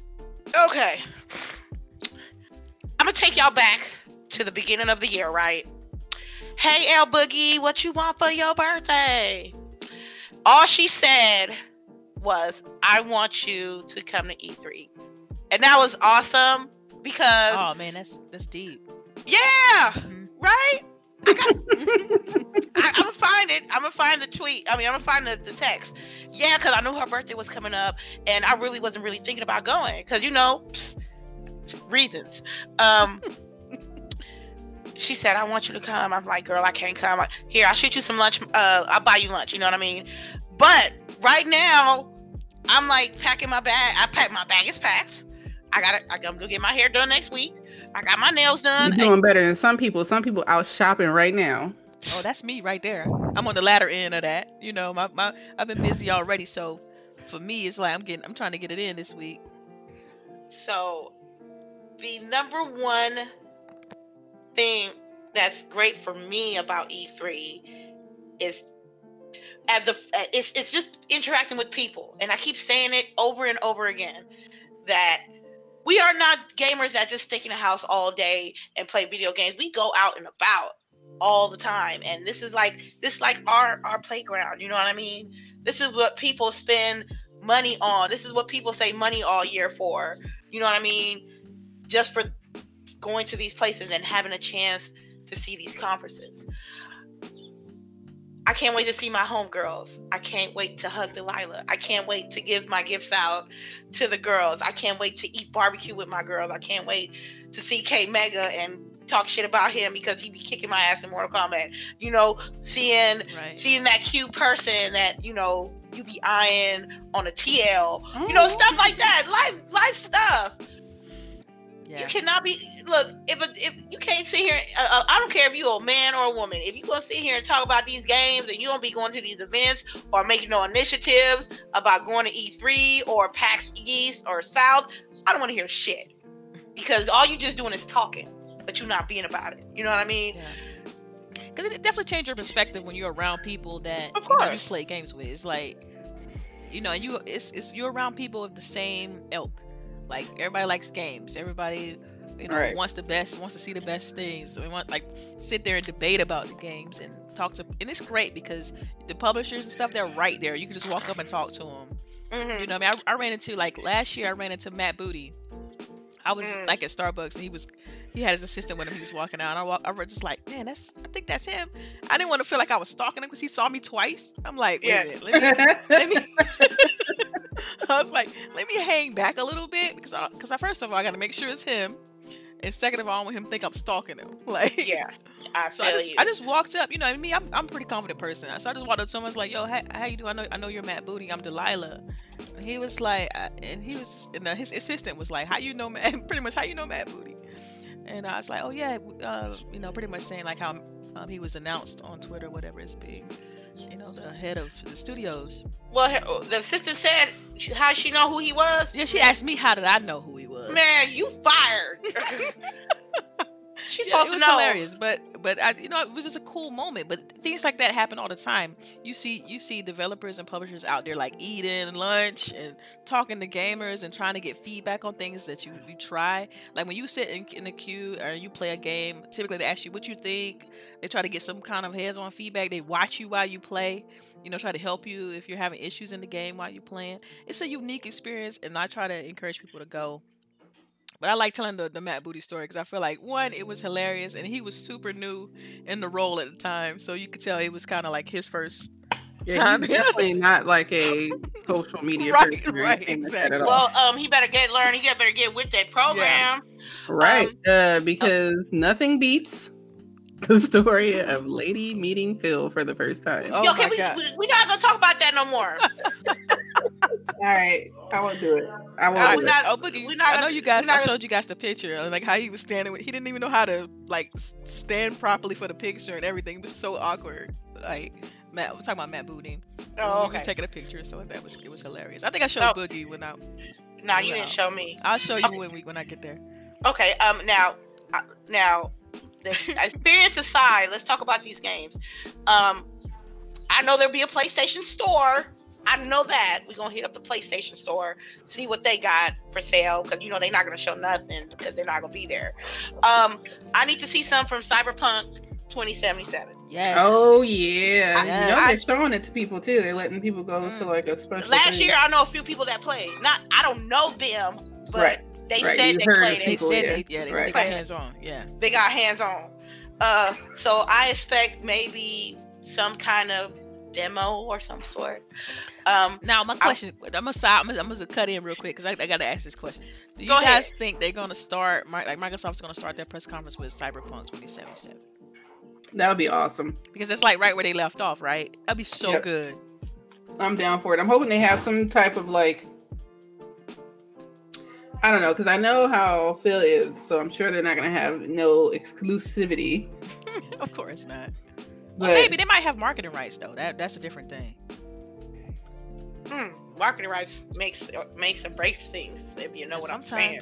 Okay. I'm gonna take y'all back to the beginning of the year, right? Hey, El Boogie, what you want for your birthday? All she said was, I want you to come to E3. And that was awesome because Oh man, that's that's deep. Yeah. Mm-hmm. Right? I got I, am gonna find it. I'm gonna find the tweet. I mean, I'm gonna find the, the text. Yeah, because I knew her birthday was coming up, and I really wasn't really thinking about going. Because you know, psst, reasons. Um, she said, "I want you to come." I'm like, "Girl, I can't come. Here, I'll shoot you some lunch. Uh, I'll buy you lunch. You know what I mean?" But right now, I'm like packing my bag. I pack my bag is packed. I got it. I'm gonna get my hair done next week. I got my nails done. You're doing better than some people. Some people out shopping right now. Oh, that's me right there. I'm on the latter end of that. You know, my, my I've been busy already, so for me, it's like I'm getting I'm trying to get it in this week. So the number one thing that's great for me about E3 is at the it's it's just interacting with people, and I keep saying it over and over again that we are not gamers that just stick in a house all day and play video games. We go out and about all the time, and this is like this is like our our playground. You know what I mean? This is what people spend money on. This is what people say money all year for. You know what I mean? just for going to these places and having a chance to see these conferences. I can't wait to see my homegirls. I can't wait to hug Delilah. I can't wait to give my gifts out to the girls. I can't wait to eat barbecue with my girls. I can't wait to see K Mega and talk shit about him because he be kicking my ass in Mortal Kombat. You know, seeing Right. seeing that cute person that you know you be eyeing on a TL. You know, stuff like that. Life life stuff. Yeah. You cannot be look if a, if you can't sit here. Uh, uh, I don't care if you're a man or a woman. If you gonna sit here and talk about these games and you don't be going to these events or making no initiatives about going to E3 or PAX East or South, I don't want to hear shit because all you just doing is talking, but you're not being about it. You know what I mean? Yeah. Because it definitely changed your perspective when you're around people that Of you, know, you play games with. It's like, you know, you it's it's you're around people of the same ilk. Like everybody likes games. Everybody, you know, Right. wants the best, wants to see the best things. So we want like sit there and debate about the games and talk to. And it's great because the publishers and stuff they're right there. You can just walk up and talk to them. hmm You know, what I mean, I, I ran into like last year. I ran into Matt Booty. I was Mm. like at Starbucks, and he was he had his assistant with him. He was walking out. And I walk, I was just like, man, that's I think that's him. I didn't want to feel like I was stalking him because he saw me twice. I'm like, wait Yeah. a minute, let me let me. I was like, let me hang back a little bit because I, because I first of all I got to make sure it's him, and second of all I don't want him to think I'm stalking him. Like, Yeah, I so I just you. I just walked up, you know, me I'm I'm a pretty confident person. So I just walked up to him. I was like, "Yo, how, how you doing? I know I know you're Matt Booty. I'm Delilah." And he was like, uh, and he was just, and uh, his assistant was like, "How you know Matt? Pretty much how you know Matt Booty?" And I was like, "Oh yeah, uh, you know, pretty much saying like how um, he was announced on Twitter, whatever it's being, you know, the head of the studios." well, her- the sister said how she know who he was. Yeah, she asked me how did I know who he was. Man, you fired. She's Yeah, supposed it was to know. hilarious, but but I, you know it was just a cool moment. But things like that happen all the time. You see you see developers and publishers out there like eating lunch and talking to gamers and trying to get feedback on things that you, you try. Like when you sit in, in the queue or you play a game, typically they ask you what you think. They try to get some kind of hands-on feedback. They watch you while you play. You know, try to help you if you're having issues in the game while you're playing. It's a unique experience, and I try to encourage people to go. But I like telling the, the Matt Booty story because I feel like one, it was hilarious, and he was super new in the role at the time, so you could tell it was kind of like his first. Yeah, Time. he's definitely not like a social media Right, person or right, anything like that at exactly. Well, um, he better get learn. He better get with that program. Right. Um, uh, because nothing beats the story of Lady meeting Phil for the first time. Oh Yo, my can we, God. we? We're not gonna talk about that no more. All right. I won't do it. I won't I, we're do not- oh, Boogie, we're not I know you guys. I showed you guys the picture, like how he was standing. With, he didn't even know how to like stand properly for the picture and everything. It was so awkward. Like Matt, we're talking about Matt Booty. Oh, okay. was taking a picture and stuff like that. It was it was hilarious. I think I showed Oh. Boogie when I. No, you didn't show me. I'll show you Okay. when we when I get there. Okay. Um. Now, uh, now, the experience aside, let's talk about these games. Um, I know there'll be a PlayStation store. I know that we're gonna hit up the PlayStation store, see what they got for sale, because you know they're not gonna show nothing because they're not gonna be there. Um, I need to see some from Cyberpunk 2077. Yes. Oh yeah, I- you know they're showing it to people too. They're letting people go to Mm. like a special. Last thing. year, I know a few people that played. Not, I don't know them, but Right. they Right, said you they played They it. people, said yeah. they yeah they, Right. they got hands on. Yeah. They got hands on. Uh, so I expect maybe some kind of demo or some sort. Um, Now my question, I'm gonna stop. I'm gonna, I'm gonna cut in real quick because I, I gotta ask this question. Do you Go ahead. guys think they're gonna start? Mi- Like Microsoft's gonna start their press conference with Cyberpunk 2077 That would be awesome. because it's like right where they left off, right? That'd be so Yep. good. I'm down for it. I'm hoping they have some type of like. I don't know because I know how Phil is, so I'm sure they're not gonna have no exclusivity. of course not. But Well, maybe they might have marketing rights though. That that's a different thing. hmm, marketing rights makes makes and breaks things. If you know what I'm saying.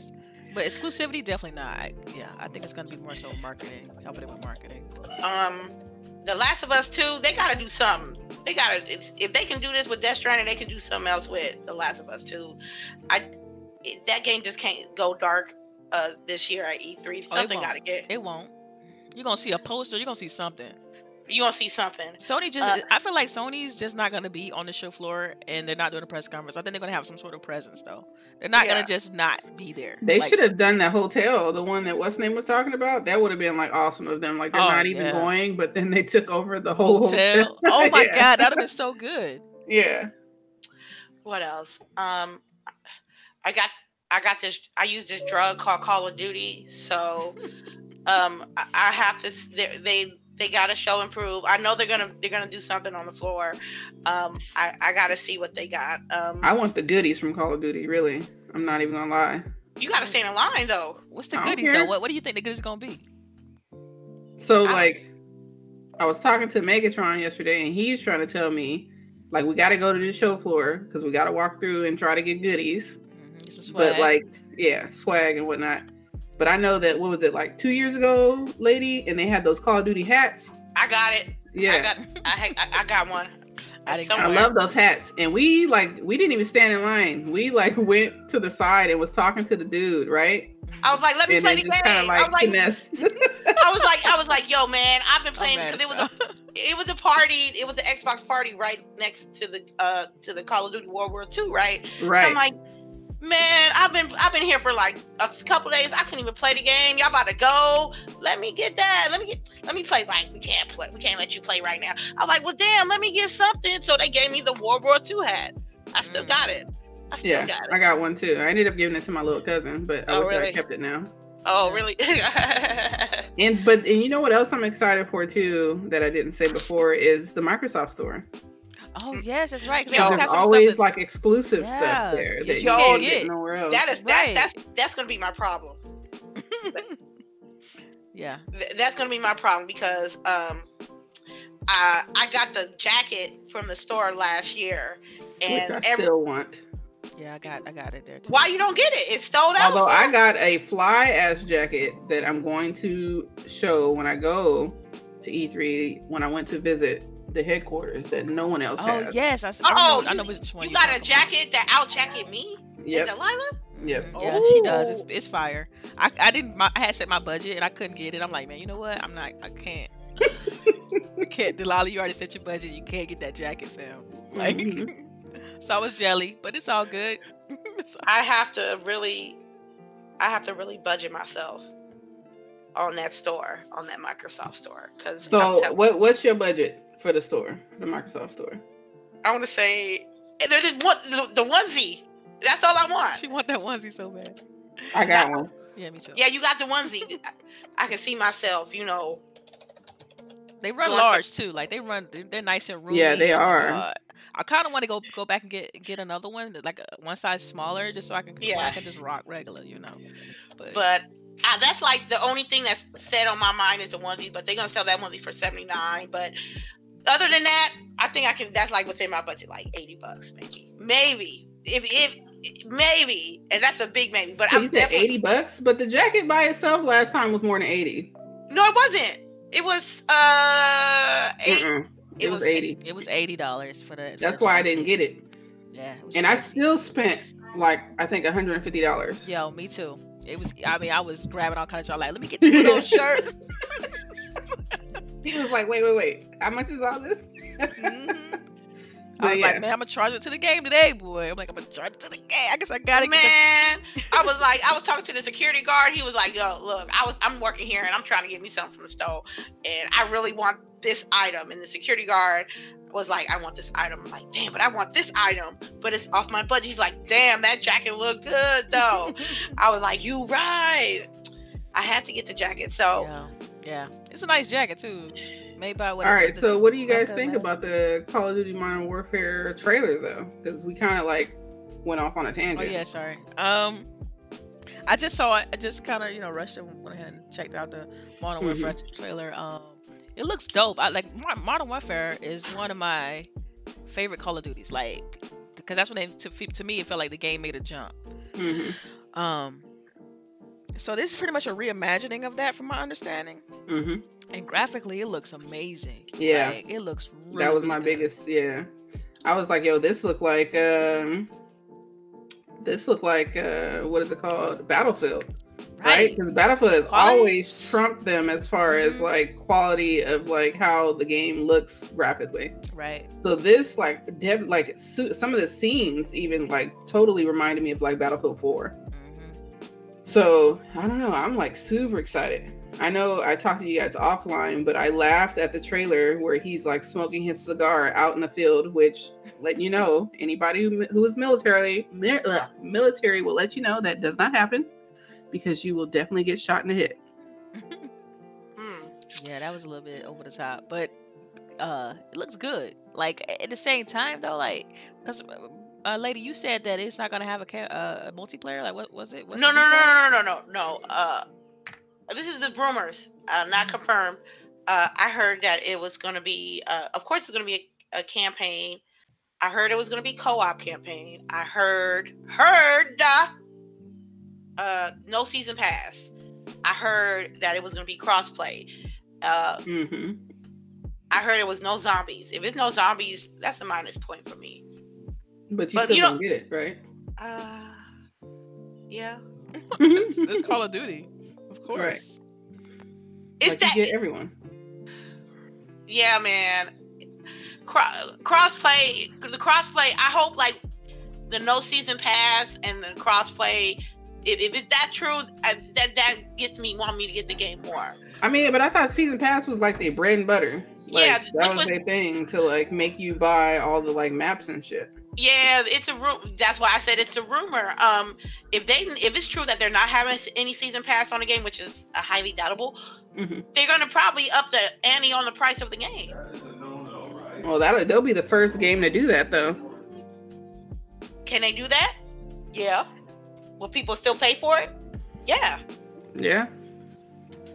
But exclusivity definitely not. Yeah, I think it's gonna be more so marketing, helping them with marketing. Um, The Last of Us 2, they gotta do something. They gotta if, if they can do this with Death Stranding, they can do something else with The Last of Us 2. I it, that game just can't go dark uh this year at E3. Oh, Something won't. gotta get. It won't. You're gonna see a poster. You're gonna see something. You gonna see something. Sony just, Uh, I feel like Sony's just not gonna be on the show floor, and they're not doing a press conference. I think they're gonna have some sort of presence, though. They're not Yeah. gonna just not be there. They Like, should have done that hotel, the one that what's name was talking about. That would have been like awesome of them. Like they're Oh, not even yeah. going, but then they took over the whole hotel. hotel. Oh my Yeah. god, that'd have been so good. Yeah. What else? Um, I got I got this. I use this drug called Call of Duty. So, um, I, I have to. s- They they, they got to show and prove. I know they're gonna they're gonna do something on the floor. Um, I I got to see what they got. Um, I want the goodies from Call of Duty, really. I'm not even gonna lie. you got to stand in line though. What's the I goodies care. though? What What do you think the goodies gonna be? So I- like I was talking to Megatron yesterday and he's trying to tell me like we gotta go to the show floor because we gotta walk through and try to get goodies. Mhm, some swag. But like yeah, swag and whatnot. But I know that what was it like two years ago, lady, and they had those Call of Duty hats. I got it. I Yeah. got I had- I, I got one. I I love those hats. And we like we didn't even stand in line. We like went to the side and was talking to the dude, right? I was like, let me And play then the game. kind of I like was like. I was like, I was like, yo, man, I've been playing because it was a it was a party. It was the Xbox party right next to the uh to the Call of Duty World War II, right? right. I'm like, man, I've been I've been here for like a couple days. I couldn't even play the game. Y'all about to go? Let me get that. Let me get. Let me play. Like we can't play. We can't let you play right now. I'm like, well, damn. Let me get something. So they gave me the World War II hat. I still Mm. got it. I still yeah, got it. I got one too. I ended up giving it to my little cousin, but I Oh, wish I really? kept it now. oh, really? And but and you know what else I'm excited for too that I didn't say before is the Microsoft store. Oh yes, that's right. 'cause they Yo, always There's have always stuff that- like exclusive Yeah, stuff there you that you can't can't get. get nowhere else. that is Right. that's that's that's gonna be my problem. yeah. Th- that's gonna be my problem because um I I got the jacket from the store last year which and I every still want. Yeah, I got I got it there too. why you don't get it? It's sold out. Although. I got a fly ass jacket that I'm going to show when I go to E3 when I went to visit the headquarters that no one else Oh has. yes, I, s- Oh, I know, I you- know which one you you're got a talking about. jacket that out jacket me Yeah, Delilah. Yep. Yeah, she does. It's, Oh. it's fire. I, I didn't. My, I had set my budget and I couldn't get it. I'm like, man, you know what? I'm not. I can't. I can't. Delilah, you already set your budget. You can't get that jacket, fam. Like, Mhm. so I was jelly, but it's all good. It's all- I have to really, I have to really budget myself on that store, on that Microsoft store, because So what what's your budget for the store, the Microsoft store? I want to say there's this one, the, the onesie. That's all I want. she want that onesie so bad. I got one. Yeah, me too. Yeah, you got the onesie. I, I can see myself, you know. They run You want the- large too. Like they run. They're, they're nice and roomy. Yeah, they are. God. I kind of want to go go back and get get another one, like a, one size smaller, just so I can yeah. I can just rock regular, you know. But, But uh, that's like the only thing that's set on my mind is the onesie. But they're gonna sell that onesie for seventy nine. But other than that, I think I can. That's like within my budget, like eighty bucks, maybe, maybe. If if maybe, and that's a big maybe. But So I'm you said definitely eighty bucks, but the jacket by itself last time was more than eighty. no, it wasn't. It was uh eight. Mm-mm. It, It was was eighty. it was eighty dollars for the. for That's the why I didn't get it, Yeah, it was and I still spent like I think one hundred and fifty dollars. Yo, me too. It was. I mean, I was grabbing all kinds of. Y'all. Like, let me get two of those shirts. He was like, "Wait, wait, wait! How much is all this?" Mhm. I was yeah. like, man, I'm gonna charge it to the game today, boy. I'm like, I'm gonna charge it to the game. I guess I gotta get this. Man, I was like, I was talking to the security guard. He was like, "Yo, look, I was, I'm working here, and I'm trying to get me something from the store, and I really want this item." And the security guard was like, "I want this item." I'm like, "Damn, but I want this item, but it's off my budget." He's like, "Damn, that jacket look good though." I was like, "You right." I had to get the jacket, so Yeah, yeah. It's a nice jacket too. Made by what? All right, so what do you guys think about the Call of Duty Modern Warfare trailer, though? Because we kind of like went off on a tangent. Oh yeah, sorry. Um, I just saw it. I just kind of you know rushed and went ahead and checked out the Modern Mm-hmm. Warfare trailer. Um, it looks dope. I like Modern Warfare is one of my favorite Call of Duties. Like, because that's when they to, to me it felt like the game made a jump. hmm Um, so this is pretty much a reimagining of that, from my understanding. hmm And graphically, it looks amazing. Yeah. Like, it looks. Really, that was my good. biggest. Yeah, I was like, "Yo, this looked like um, this looked like uh, what is it called? Battlefield." right? Because Battlefield has Quality? always trumped them as far as Mhm. like quality of like how the game looks graphically. Right. So this like dev- like some of the scenes even like totally reminded me of like Battlefield 4. So I don't know. I'm like super excited. I know I talked to you guys offline, but I laughed at the trailer where he's like smoking his cigar out in the field. Which, letting you know, anybody who, who is military military will let you know that does not happen because you will definitely get shot in the head. Mm. Yeah, that was a little bit over the top, but uh, it looks good. Like at the same time, though, like because uh, lady, you said that it's not gonna have a, ca- uh, a multiplayer. Like, what was it? What's No, no, no, no, no, no, no, no. Uh, this is the rumors, uh, not confirmed. Uh, I heard that it was going to be, uh, of course, it's going to be a, a campaign. I heard it was going to be co-op campaign. I heard, heard, uh, uh, no season pass. I heard that it was going to be crossplay. Uh, Mm-hmm. I heard it was no zombies. If it's no zombies, that's a minus point for me. But you But still you don't don't- get it, right? Uh, yeah. it's, it's Call of Duty, of course. It's like that. you get everyone. Yeah, man. Cro- crossplay, the crossplay. I hope like the no season pass and the crossplay. If, if it's that true, I, that that gets me want me to get the game more. I mean, but I thought season pass was like their bread and butter. Like, Yeah, that was was- their thing to like make you buy all the like maps and shit. Yeah, it's a ru- That's why I said it's a rumor. Um, if they if it's true that they're not having any season pass on the game, which is a highly doubtable, Mhm. they're gonna probably up the ante on the price of the game. That is a no-no, right? Well, that'll they'll be the first game to do that though. Can they do that? Yeah. Will people still pay for it? Yeah. Yeah,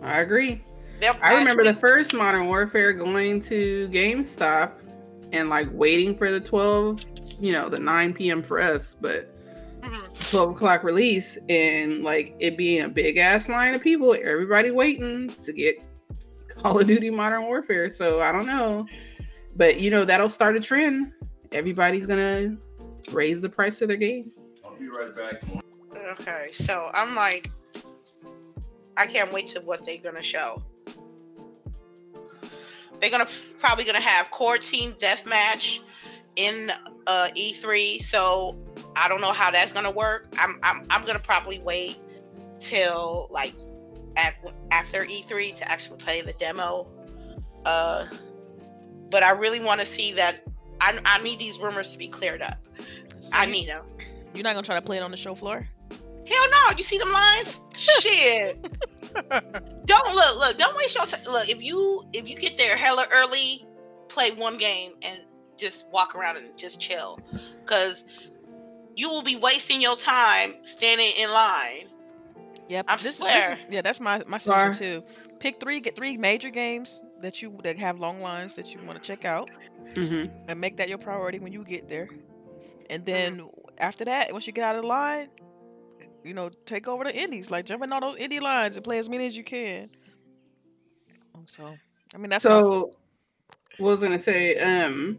I agree. They'll I remember actually- the first Modern Warfare going to GameStop and like waiting for the 12, you know, the 9 p.m. for us, but Mhm. 12 o'clock release and like it being a big ass line of people, everybody waiting to get Call of Duty Modern Warfare. So I don't know, but you know, that'll start a trend. Everybody's gonna raise the price of their game. I'll be right back. Okay, so I'm like, I can't wait to what they're gonna show. They're gonna probably gonna have core team deathmatch in uh, E3. So I don't know how that's gonna work. I'm I'm I'm gonna probably wait till like at, after E3 to actually play the demo. Uh, but I really want to see that. I I need these rumors to be cleared up. So I need them. You're not gonna try to play it on the show floor? Hell no! You see them lines? Shit! don't look, look. Don't waste your time. Look, if you if you get there hella early, play one game and just walk around and just chill, because you will be wasting your time standing in line. Yep. I this, swear. this yeah, that's my my suggestion too. Pick three, get three major games that you that have long lines that you want to check out, Mm-hmm. and make that your priority when you get there. And then after that, once you get out of the line, you know, take over the indies, like jump in all those indie lines and play as many as you can. So, I mean, that's my s- So, what was gonna say? Um,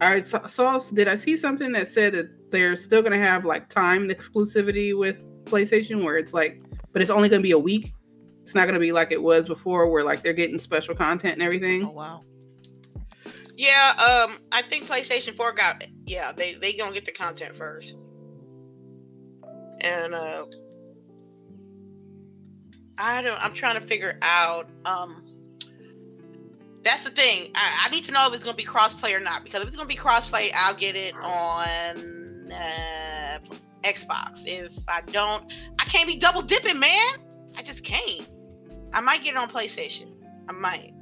I saw. Did I see something that said that they're still gonna have like timed exclusivity with PlayStation, where it's like, but it's only gonna be a week. It's not gonna be like it was before, where like they're getting special content and everything. oh wow. Yeah, um, I think PlayStation 4 got yeah, they they gonna get the content first. And uh I don't I'm trying to figure out um that's the thing. I, I need to know if it's gonna be crossplay or not because if it's gonna be crossplay, I'll get it on uh, Xbox. If I don't, I can't be double dipping, man. I just can't. I might get it on PlayStation. I might.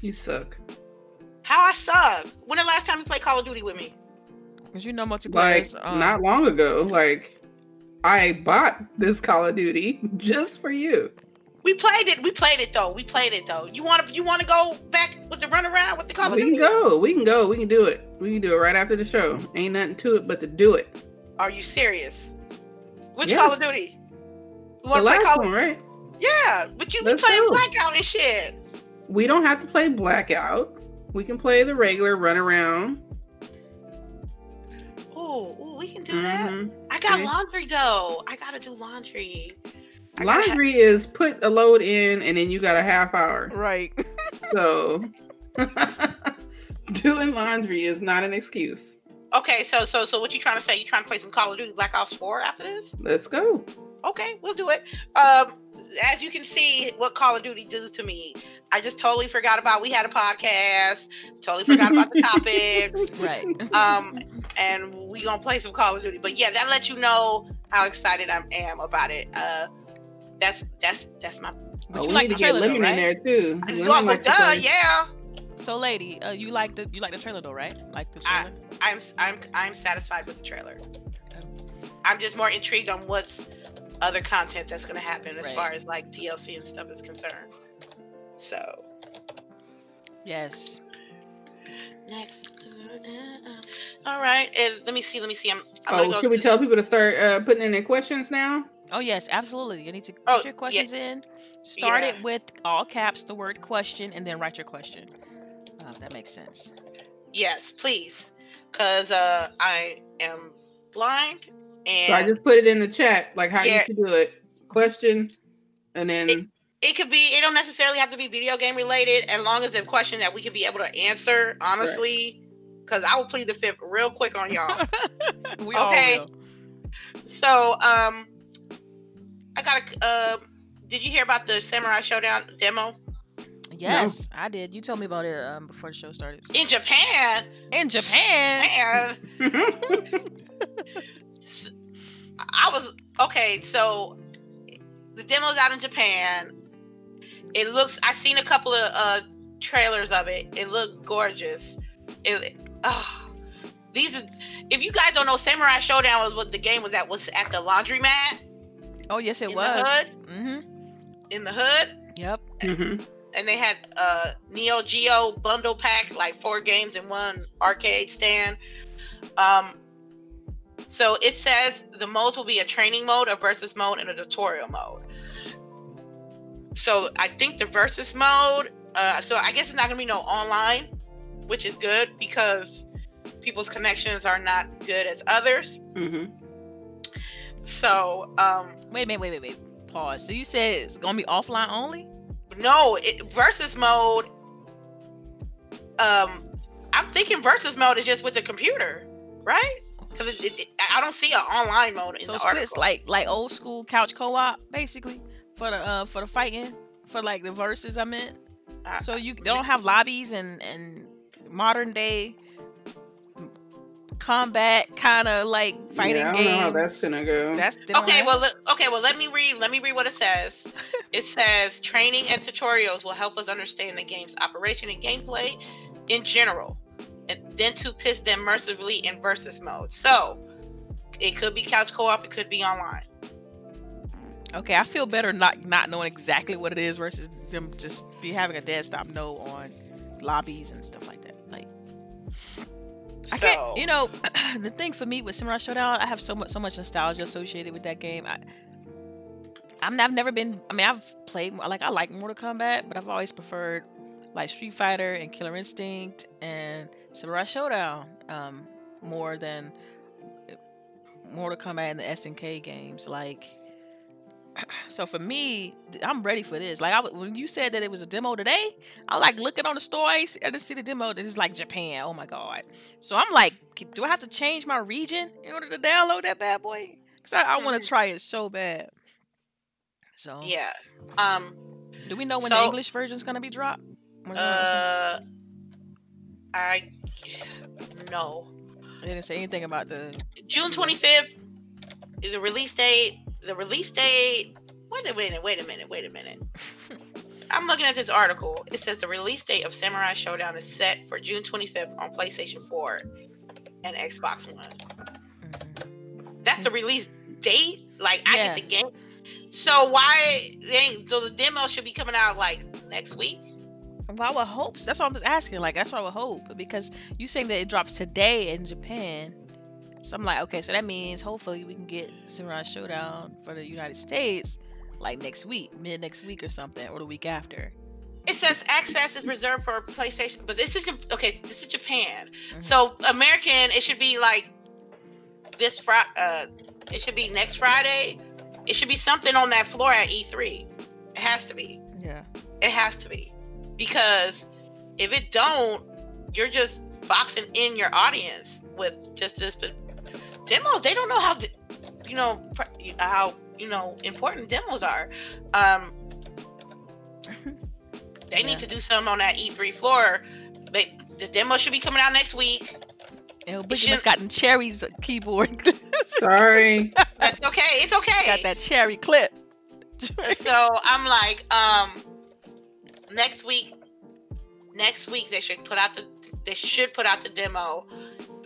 You suck. How I suck. When the last time you played Call of Duty with me? Because you know Like multiplayers. um, not long ago, like I bought this Call of Duty just for you. We played it. We played it though. We played it though. You want to? You want to go back with the run around with the Call of We can go. We can go. We can do it. We can do it right after the show. Ain't nothing to it but to do it. Are you serious? Which Yeah. Call of Duty? You The want to play Call? one, right? Yeah, but you be Let's playing go. Blackout and shit. We don't have to play blackout. We can play the regular run around. Ooh, ooh, we can do that. Mhm. I got See? laundry though. I gotta do laundry. I gotta ha- Laundry is put a load in and then you got a half hour. Right. So doing laundry is not an excuse. okay, so so so what you trying to say? You trying to play some Call of Duty Black Ops 4 after this? Let's go. Okay, we'll do it. Um, as you can see, what Call of Duty do to me, I just totally forgot about. We had a podcast. Totally forgot about the topics. Right. Um, and we gonna play some Call of Duty. But yeah, that lets you know how excited I am about it. Uh, that's that's that's my. But Oh, you we like need the to get trailer, though, Lemon right? in there too. I Lemon well, likes to duh, play. yeah. So, lady, uh, you like the you like the trailer though, right? Like the I- trailer. I'm I'm I'm satisfied with the trailer. I'm just more intrigued on what's other content that's gonna happen as Right. far as like DLC and stuff is concerned. So yes. next, all right. And let me see. Let me see. I'm. I'm Oh, gonna go should we to- tell people to start uh, putting in their questions now? Oh yes, absolutely. You need to put Oh, your yeah. questions in. Start Yeah. it with all caps, the word question, and then write your question. Uh, if that makes sense. Yes, please, because uh, I am blind and So I just put it in the chat, like how Yeah. you should do it. Question, and then it could be. It don't necessarily have to be video game related, as long as it's a question that we could be able to answer honestly. Because I will plead the fifth real quick on y'all. we Okay. all will. So, um, I got a. Uh, did you hear about the Samurai Shodown demo Yes, I did. You told me about it um, before the show started. in Japan? In Japan. Man, I was okay. So the demo's out in Japan. It looks. I've seen a couple of uh trailers of it. It looked gorgeous. It. Oh, these are. If you guys don't know, Samurai Shodown was what the game was at. Was at the laundromat Oh yes, it in was. the hood. Mm-hmm. In the hood. Yep. Mhm. and they had a Neo Geo bundle pack, like four games in one arcade stand. Um, so it says the modes will be a training mode, a versus mode, and a tutorial mode. So I think the versus mode. Uh, so I guess it's not gonna be no online, which is good because people's connections are not good as others. Mhm. So um, Wait a minute. Wait, wait, wait. Pause. So you said it's gonna be offline only? No, it, versus mode. Um, I'm thinking versus mode is just with the computer, right? Because I don't see an online mode in So the it's article. like like old school couch co-op basically for the uh for the fighting for like the verses I meant. Uh, So you don't have lobbies and and modern day combat kind of like fighting yeah, I don't games. know how that's gonna go. That's they don't okay, well, le- okay, well, let me read. Let me read what it says. it says training and tutorials will help us understand the game's operation and gameplay in general, and then to pitch them immersively in versus mode. So it could be couch co-op, it could be online. Okay, I feel better not not knowing exactly what it is versus them just be having a dead stop no on lobbies and stuff like that. Like I So- can't, you know, the thing for me with Samurai Shodown, I have so much so much nostalgia associated with that game. I I'm I've never been. I mean, I've played like I like Mortal Kombat, but I've always preferred like Street Fighter and Killer Instinct and Samurai Shodown um, more than Mortal Kombat and the SNK games. Like, so for me, I'm ready for this. Like, I, when you said that it was a demo today, I like looking on the store. I, see- I didn't see the demo. It's like Japan. Oh my god! So I'm like, do I have to change my region in order to download that bad boy? Cause I, I want to try it so bad. So Yeah. Um. do we know when the English version is gonna be dropped? When's Uh. I. No. they didn't say anything about the. June 25th is the release date. The release date. Wait a minute. Wait a minute. Wait a minute. I'm looking at this article. It says the release date of Samurai Shodown is set for June 25th on PlayStation 4 and Xbox One. Mhm. That's the release date. Like I get the game. So why? They, so the demo should be coming out like next week. Well, I would hope. That's what I was asking. Like, that's what I would hope because you saying that it drops today in Japan. So I'm like, okay, so that means hopefully we can get Samurai Shodown for the United States like next week, mid next week or something, or the week after. It says access is reserved for PlayStation, but this is okay. This is Japan, Mhm. so American. It should be like this Friday. Uh, it should be next Friday It should be something on that floor at E3. It has to be. Yeah. It has to be because if it don't, you're just boxing in your audience with just this demos. They don't know how, to, you know, how you know important demos are. Um, they Yeah. need to do something on that E3 floor. They, the demo should be coming out next week. And Boogie should- has gotten Cherry's keyboard. Sorry. That's okay. It's okay. Got that cherry clip. so I'm like, um, next week, next week they should put out the they should put out the demo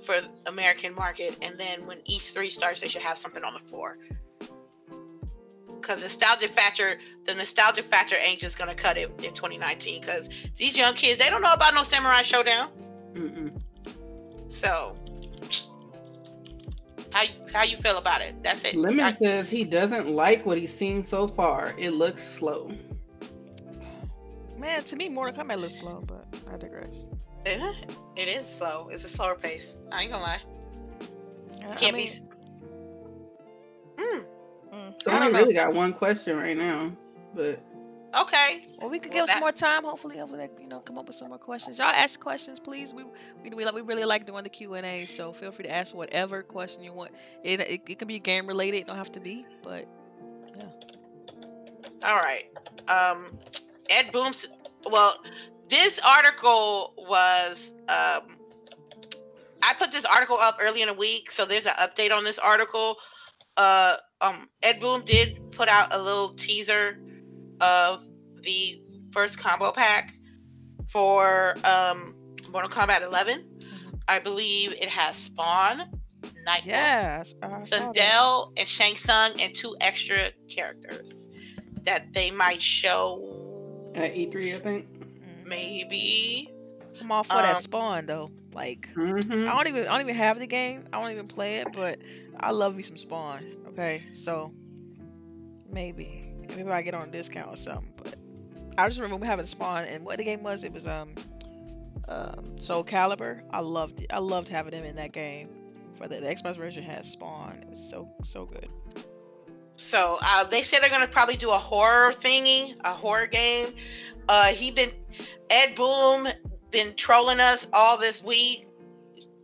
for American market, and then when E3 starts, they should have something on the floor. Because nostalgia factor, the nostalgia factor ain't just gonna cut it in 2019. Because these young kids, they don't know about no Samurai Shodown. Mm-mm. So, how you- how you feel about it? That's it. Lemon I- says he doesn't like what he's seen so far. It looks slow. Man, to me, Mortal Kombat looks slow, but I digress. It, it is slow. It's a slower pace. I ain't gonna lie. Yeah, I Can't mean, be. Hmm. mm, So I I don't know. really got one question right now, but Okay. Well, we could Well, give some more time. Hopefully, hopefully, they, you know, come up with some more questions. Y'all ask questions, please. We we we, like, we really like doing the Q and A, so feel free to ask whatever question you want. It, it it can be game related. It don't have to be, but yeah. All right. Um, Ed Boon's. Well, this article was. Um, I put this article up early in the week, so there's an update on this article. Uh, um, Ed Boon did put out a little teaser of the first combo pack for um, Mortal Kombat 11. I believe it has Spawn, Nightwolf, yes, I saw that. Sindel and Shang Tsung and two extra characters that they might show at E3, I think. Maybe I'm all for that Um, Spawn though. Like Mm-hmm. I don't even I don't even have the game. I don't even play it, but I love me some Spawn. Okay, so maybe maybe I get on a discount or something. But I just remember having Spawn and what the game was. It was um um Soul Calibur. I loved it. I loved having him in that game. For the, the Xbox version had Spawn. It was so so good. so uh, they said they're gonna probably do a horror thingy a horror game uh he been ed boon been trolling us all this week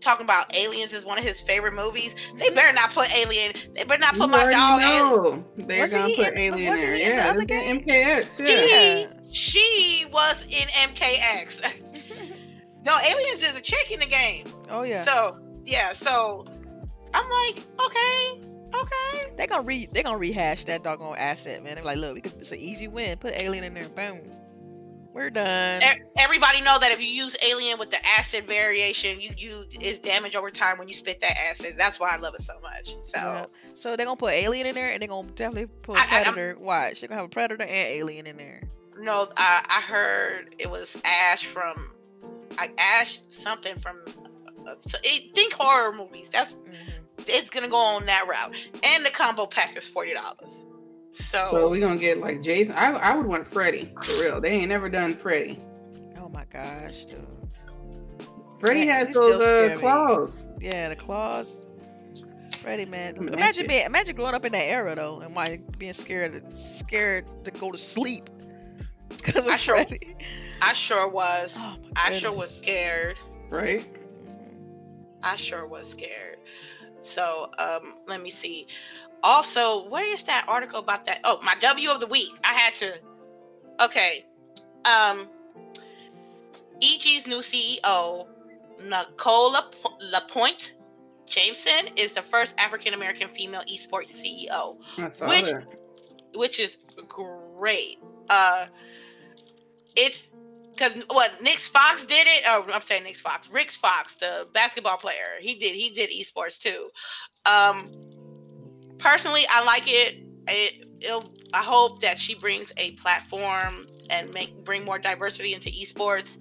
talking about aliens is one of his favorite movies they better not put alien they better not You put my dog Alien. know they're Wasn't gonna he put in- Alien wasn't there. he in the other it's in game? MKX. Yeah. she she was in mkx no aliens is a chick in the game oh yeah. so yeah so i'm like okay okay they gonna re they gonna rehash that doggone asset, man. They're like, look, we could, it's an easy win. Put Alien in there, boom. We're done. Everybody know that if you use alien with the acid variation, you you is damage over time when you spit that acid. That's why I love it so much. So Yeah. So they're gonna put Alien in there, and they're gonna definitely put I- I- Predator. Watch, they're gonna have a Predator and Alien in there. no, I, I heard it was Ash from, I Ash something from. Uh, so it, think horror movies. That's Mhm. it's gonna go on that route, and the combo pack is forty dollars. So, So we're gonna get like Jason. I I would want Freddy for real. They ain't never done Freddy. Oh my gosh, dude. Freddy Yeah, has still those uh, claws. Yeah, the claws. Freddy, man. Imagine. Imagine being, imagine growing up in that era though, and why being scared, scared to go to sleep because of I sure- Freddy. I sure was. Oh I sure was scared. Right? Mhm. I sure was scared. So, um, let me see. Also, where is that article about that? Oh, my W of the week. I had to. Okay. Um, EG's new CEO, Nicole Lap- Lapointe Jameson, is the first African American female esports CEO Which- that. which is great. Uh, it's because what Nick Fox did it. Oh, I'm saying Nick Fox, Rick Fox, the basketball player. He did. He did esports too. Um, personally, I like it. It. I hope that she brings a platform and make bring more diversity into esports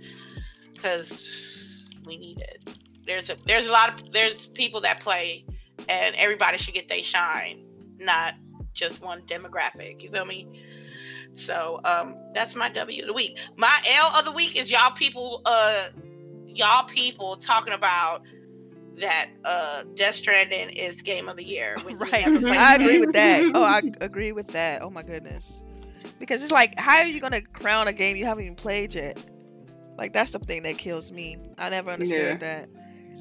because we need it. There's a there's a lot of there's people that play, and everybody should get their shine, not just one demographic. You feel me? So um, that's my W of the week. My L of the week is y'all people, uh, y'all people talking about that uh Death Stranding is game of the year. right. I agree with that. Oh, I agree with that. Oh my goodness. Because it's like, how are you gonna crown a game you haven't even played yet? Like that's the thing that kills me. I never understood that.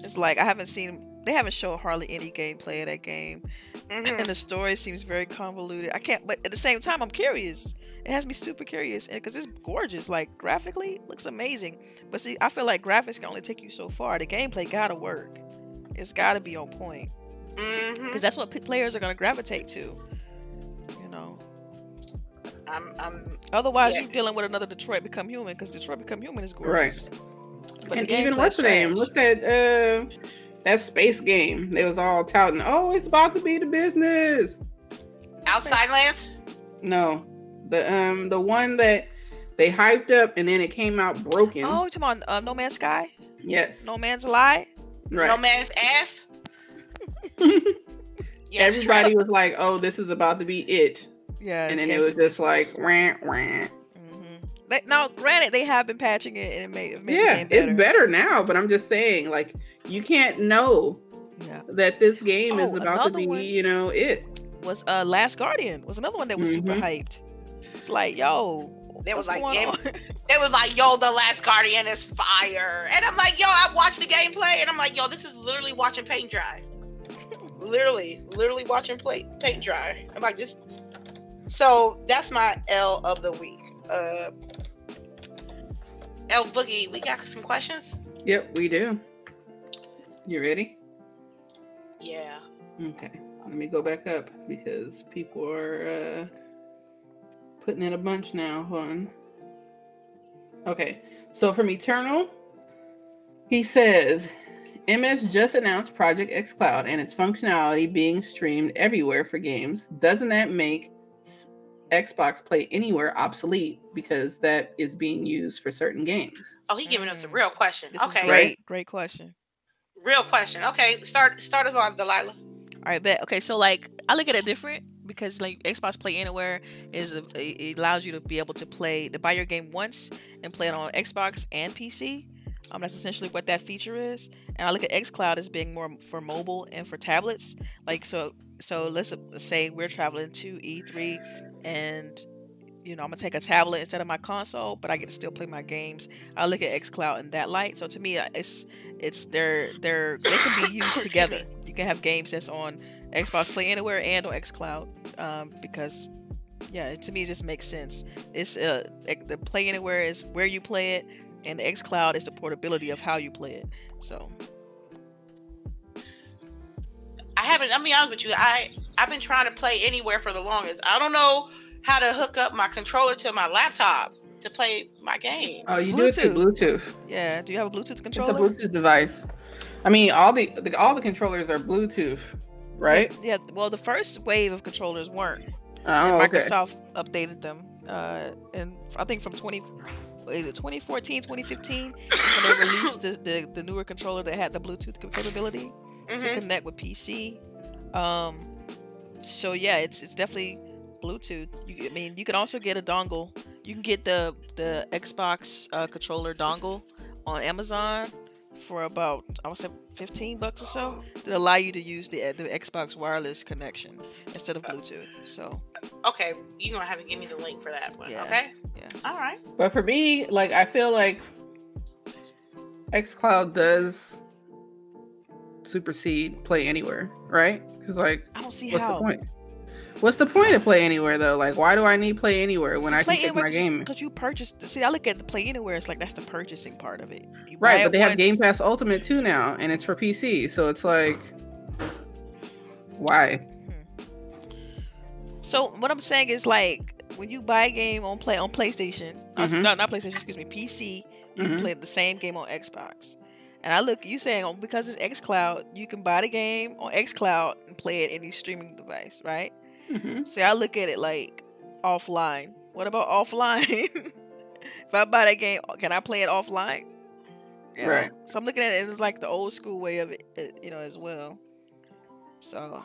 It's like I haven't seen. They haven't shown hardly any gameplay of that game, Mhm. and the story seems very convoluted. I can't. But at the same time, I'm curious. It has me super curious because it's gorgeous. Like graphically, looks amazing. But see, I feel like graphics can only take you so far. The gameplay gotta work. It's gotta be on point because that's what p- players are gonna gravitate to. You know. I'm, I'm Otherwise, Yeah. you're dealing with another Detroit Become Human because Detroit Become Human is Right. gorgeous. But and even gameplay's what's the name? trash. What's that? Uh, that space game. They was all touting. Oh, it's about to be the business. outside lands. No, the um the one that they hyped up and then it came out broken. Oh, come on, uh, No Man's Sky? yes, No Man's Lie? No right. man's ass. Yeah, Everybody was like, "Oh, this is about to be it," Yeah. and then it was the just like, business. "Wah, wah." Mhm. They, now, granted, they have been patching it and it made, made yeah, the game better. it's better now. But I'm just saying, like, you can't know Yeah. that this game is Oh, about to be, one. you know, it. Was uh Last Guardian was another one that was super Mhm. hyped. It's like, yo, It was like game- on? It was like, yo, the last Guardian is fire, and I'm like, yo, I watched the gameplay, and I'm like, yo, this is literally watching paint dry. literally, literally watching play, paint dry. I'm like, this. So that's my L of the week. Uh, L Boogie, we got some questions. Yep, we do. You ready? Yeah. Okay, let me go back up because people are uh, putting in a bunch now. Hold on. Okay, so from Eternal, he says MS just announced Project X Cloud and its functionality being streamed everywhere for games. Doesn't that make Xbox Play Anywhere obsolete because that is being used for certain games? Oh, he giving us a real question. This okay. is great. Great question. Real question. Okay, start start us off, Delilah. All right, bet. Okay, so like I look at it different because like Xbox Play Anywhere is uh, a, it allows you to be able to play to buy your game once and play it on Xbox and PC. Um, that's essentially what that feature is. And I look at XCloud as being more for mobile and for tablets. Like so, so let's uh, say we're traveling to E3, and you know I'm gonna take a tablet instead of my console, but I get to still play my games. I look at XCloud in that light. So to me, uh, it's it's they're they're they can be used together. You can have games that's on Xbox Play Anywhere and on XCloud um, because yeah, to me it just makes sense. It's uh the Play Anywhere is where you play it, and the XCloud is the portability of how you play it. So I haven't. I'll be honest with you. I I've been trying to play anywhere for the longest. I don't know how to hook up my controller to my laptop to play my game. Oh, It's you do it through Bluetooth. yeah, do you have a Bluetooth controller? It's a? Bluetooth device. I mean, all the, the all the controllers are Bluetooth, right? Yeah. Well, the first wave of controllers weren't. Oh, and okay. Microsoft updated them, uh, and I think from 20, is it 2014, 2015, when they released the, the, the newer controller that had the Bluetooth capability to Mhm. connect with PC. Um, so yeah, it's it's definitely Bluetooth. You, I mean, you can also get a dongle. You can get the the Xbox uh, controller dongle on Amazon for about I would say 15 bucks or so that allow you to use the the Xbox wireless connection instead of Bluetooth. So Okay, you're gonna have to give me the link for that one. Yeah, Okay. yeah. All right. But for me, like I feel like XCloud does supersede Play Anywhere, right? Because like, I don't see what's how. What's the point of Play Anywhere though? Like, why do I need Play Anywhere when I can take my game? because you purchased. See, I look at the Play Anywhere. It's like that's the purchasing part of it. You Right, but they have Game Pass Ultimate too now, and it's for PC. So it's like, why? So what I'm saying is like when you buy a game on play on PlayStation, uh, Mhm. no, not PlayStation, excuse me, PC, you can Mhm. play the same game on Xbox. And I look, you saying oh, because it's XCloud, you can buy the game on XCloud and play it any streaming device, right? Hmm See, I look at it like offline. What about offline? if I buy that game, can I play it offline? You know? Right. So I'm looking at it as like the old school way of it, uh, you know, as well. So,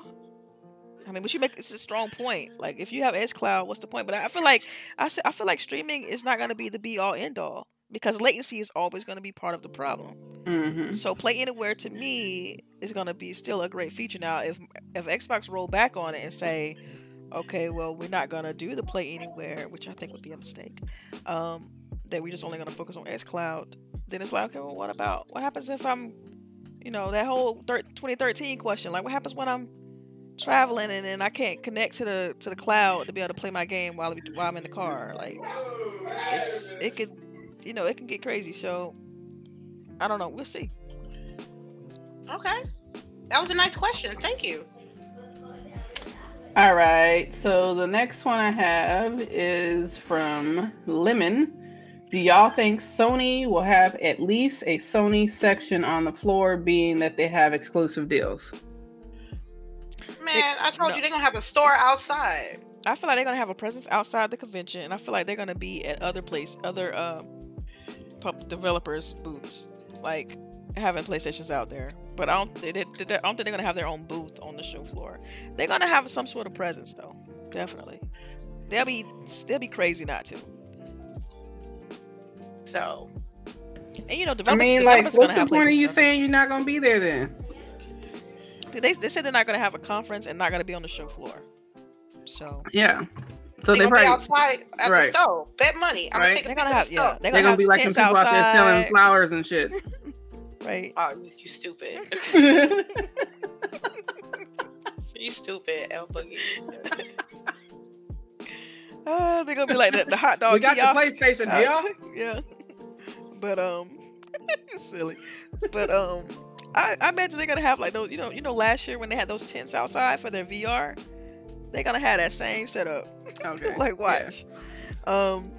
I mean, but you make it's a strong point. Like, if you have XCloud, what's the point? But I feel like I I feel like streaming is not going to be the be all end all because latency is always going to be part of the problem. hmm So, Play Anywhere to me is going to be still a great feature. Now, if if Xbox roll back on it and say, okay, well, we're not going to do the play anywhere, which I think would be a mistake. Um, that we're just only going to focus on xCloud. Then it's like, okay, well, what about what happens if I'm, you know, that whole thir- 2013 question? Like, what happens when I'm traveling and then I can't connect to the to the cloud to be able to play my game while while I'm in the car? Like, it's it could, you know, it can get crazy. So, I don't know. We'll see. Okay. That was a nice question. Thank you. All right. So the next one I have is from Lemon. Do y'all think Sony will have at least a Sony section on the floor, being that they have exclusive deals? Man, I told no. you they're gonna have a store outside. I feel like they're gonna have a presence outside the convention, and I feel like they're gonna be at other place, other uh, pub developers booths, like having PlayStations out there. But I don't, they, they, they- I don't think they're gonna have their own booth on the show floor. They're gonna have some sort of presence, though. Definitely. They'll be, they'll be crazy not to. So And you know, I developers, mean, like, developers are what's gonna the have point of you stuff. saying you're not going to be there then? They, they said they're not gonna have a conference and not gonna be on the show floor. So Yeah. So they're they gonna be outside at Right. the store. Bet money. I'm Right. gonna they're gonna have, the yeah, they're they're gonna, gonna be have like some tents people out there selling flowers and shit. right? Oh, you, you stupid. you stupid, El Boogie. Uh, they're gonna be like the, the hot dog. we got the. PlayStation, Uh, yeah. yeah. But um, you're silly. But um, I, I imagine they're gonna have like those. You know, you know, last year when they had those tents outside for their VR, they're gonna have that same setup. Okay. like yeah. watch. Um,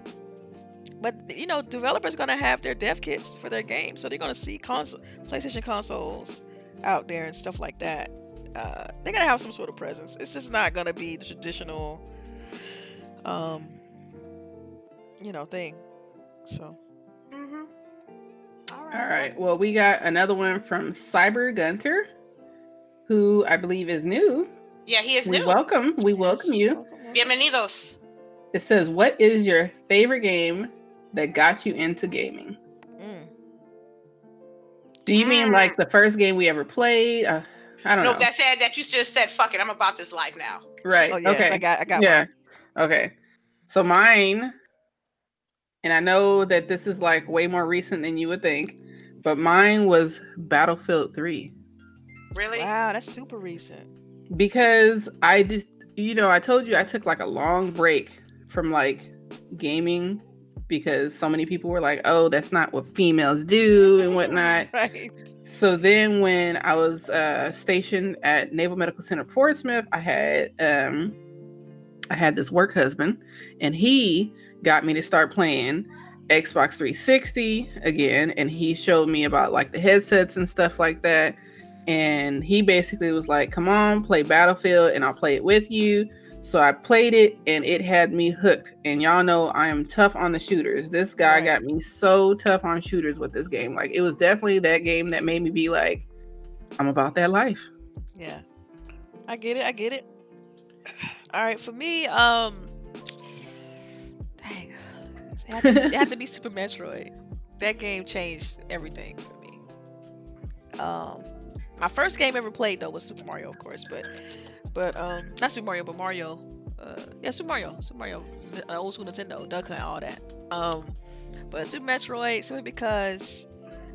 but you know, developers are gonna have their dev kits for their games, so they're gonna see console, PlayStation consoles out there and stuff like that. Uh, they're gonna have some sort of presence. It's just not gonna be the traditional, um, you know, thing. So Mm-hmm. All All right. Well, we got another one from Cyber Gunter, who I believe is new. Yeah, he is We new. welcome. We welcome Yes, you. welcome, welcome. Bienvenidos. It says, "What is your favorite game that got you into gaming?" Mm. Do you mean Mm. like the first game we ever played? Uh, I don't know. No, know. that said that you just said, "Fuck it, I'm about this life now." right. Oh yes, okay. I got, I got yeah. mine. Okay. So mine, and I know that this is like way more recent than you would think, but mine was Battlefield 3 Really? Wow, that's super recent. because I did, you know, I told you I took like a long break from like gaming because so many people were like, oh, that's not what females do and whatnot. right. So then when I was uh, stationed at Naval Medical Center Portsmouth, I had um, I had this work husband, and he got me to start playing Xbox 360 again, and he showed me about like the headsets and stuff like that. And he basically was like, "Come on, play Battlefield, and I'll play it with you." So I played it, and it had me hooked. And y'all know I am tough on the shooters. This guy Right. got me so tough on shooters with this game. Like it was definitely that game that made me be like, "I'm about that life." Yeah. I get it. I get it. All right, for me, um, dang, it had, to, it had to be Super Metroid. That game changed everything for me. Um, my first game ever played though was Super Mario, of course, but but um, not Super Mario, but Mario. Uh, yeah, Super Mario, Super Mario, uh, old school Nintendo, Duck Hunt, all that. Um, but Super Metroid simply because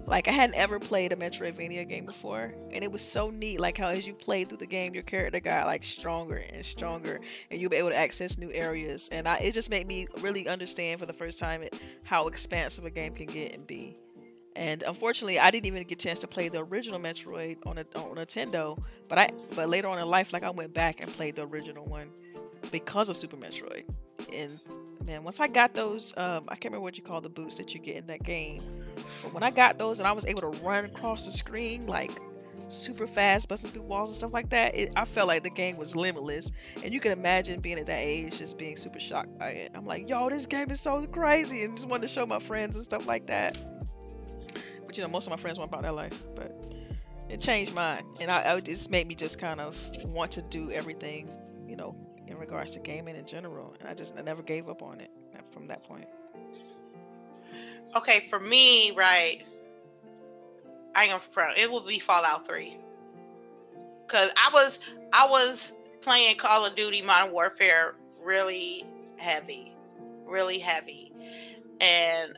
like I hadn't ever played a Metroidvania game before, and it was so neat. Like how as you played through the game, your character got like stronger and stronger, and you'll be able to access new areas. And I, it just made me really understand for the first time it, how expansive a game can get and be. And unfortunately, I didn't even get a chance to play the original Metroid on a, on Nintendo. But I but later on in life, like I went back and played the original one because of Super Metroid. And man, once I got those, um, I can't remember what you call the boots that you get in that game. But when I got those and I was able to run across the screen like super fast, busting through walls and stuff like that, it, I felt like the game was limitless. And you can imagine being at that age, just being super shocked by it. I'm like, yo, this game is so crazy, and just wanted to show my friends and stuff like that. But you know, most of my friends weren't about that life, but it changed mine, and I, I just made me just kind of want to do everything, you know, in regards to gaming in general. And I just I never gave up on it from that point. Okay, for me, right? I ain't gonna front. It will be Fallout Three. because I was I was playing Call of Duty Modern Warfare really heavy, really heavy, and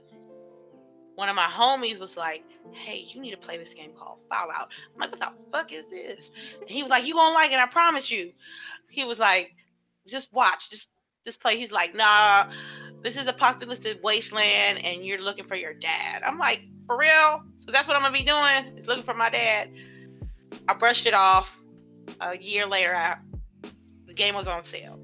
one of my homies was like, "Hey, you need to play this game called Fallout." I'm like, "What the fuck is this?" And he was like, "You gonna like it? I promise you." He was like, "Just watch, just just play." He's like, "Nah, this is apocalyptic wasteland, and you're looking for your dad." I'm like, "For real?" So that's what I'm gonna be doing? Is looking for my dad. I brushed it off. A year later, I, the game was on sale.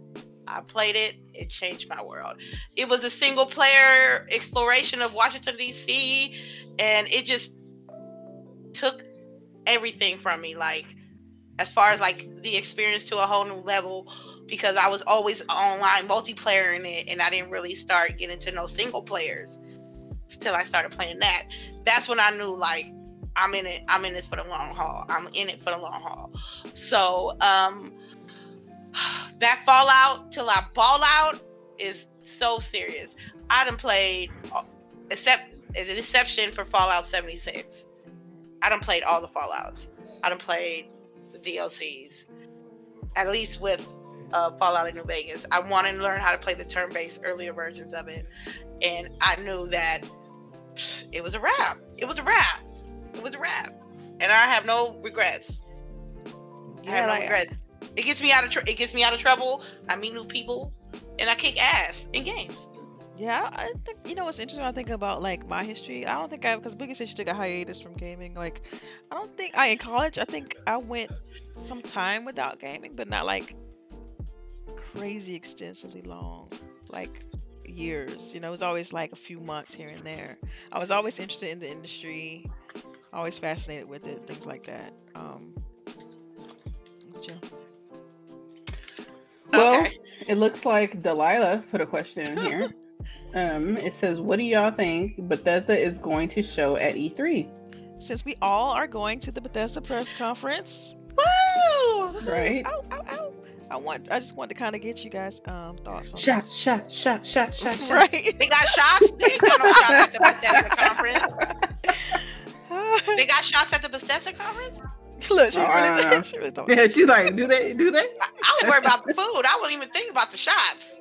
I played it. It changed my world. It was a single player exploration of Washington D.C. and it just took everything from me. Like as far as like the experience to a whole new level because I was always online multiplayer in it and I didn't really start getting to know single players until I started playing that. That's when I knew like I'm in it. I'm in this for the long haul. I'm in it for the long haul. So um that Fallout till I ball out is so serious. I done played, except as an exception for Fallout 76. I done played all the Fallouts. I done played the DLCs, at least with uh, Fallout in New Vegas. I wanted to learn how to play the turn-based earlier versions of it, and I knew that it was a wrap. It was a wrap. It was a wrap, and I have no regrets. I have no like, regrets. It gets me out of tr- it gets me out of trouble. I meet new people, and I kick ass in games. Yeah, I think you know what's interesting. I think about like my history. I don't think I because Boogie said she took a hiatus from gaming. Like, I don't think I in college. I think I went some time without gaming, but not like crazy extensively long, like years. You know, it was always like a few months here and there. I was always interested in the industry, always fascinated with it, things like that. Um, yeah. Well, Okay. it looks like Delilah put a question in here. um, it says, "What do y'all think Bethesda is going to show at E E3?" Since we all are going to the Bethesda press conference, Woo! Right? Ow, ow, ow. I want. I just want to kind of get you guys' um thoughts on Shot, this. shot, shot, shot, shot, shot. right. They got shots. They got no shots at the Bethesda conference. They got shots at the Bethesda conference. Look, she I don't really, she really don't. Yeah, she's like, "Do they? Do they?" I, I was worried about the food. I wouldn't even think about the shots.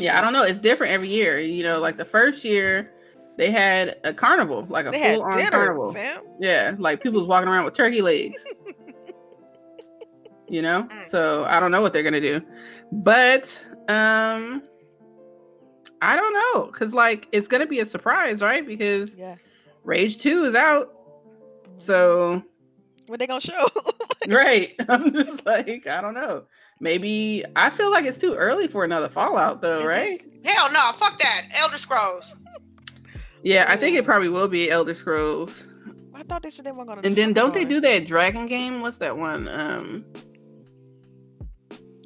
Yeah, I don't know. It's different every year. You know, like the first year, they had a carnival, like a They had full on dinner, carnival. fam. Yeah, like people was walking around with turkey legs. you know, Mm. so I don't know what they're gonna do, but um, I don't know because like it's gonna be a surprise, right? Because Yeah. Rage Two is out, so What they gonna show? right. I'm just like I don't know. Maybe I feel like it's too early for another Fallout, though, right? Hell no, fuck that. Elder Scrolls. Yeah, I think it probably will be Elder Scrolls. I thought they said they weren't gonna. And then don't they about do that dragon game? What's that one? Um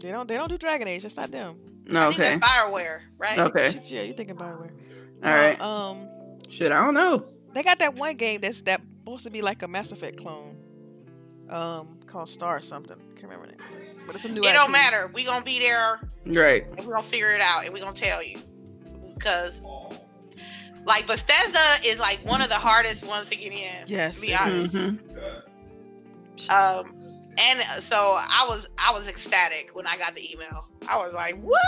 They don't. They don't do Dragon Age. That's not them. no, I think okay. that's Bioware, right? Okay. Shit, yeah, you're thinking Bioware? All right. Um, Shit, I don't know. they got that one game that's that supposed to be like a Mass Effect clone. Um, called Star or something. Can't remember the name. But it's a new. It don't matter. We gonna be there Right. and we gonna figure it out and we gonna tell you. Because like Bethesda is like one of the hardest ones to get in. Yes, To be honest. is. Mhm. Um and so I was I was ecstatic when I got the email. I was like, what?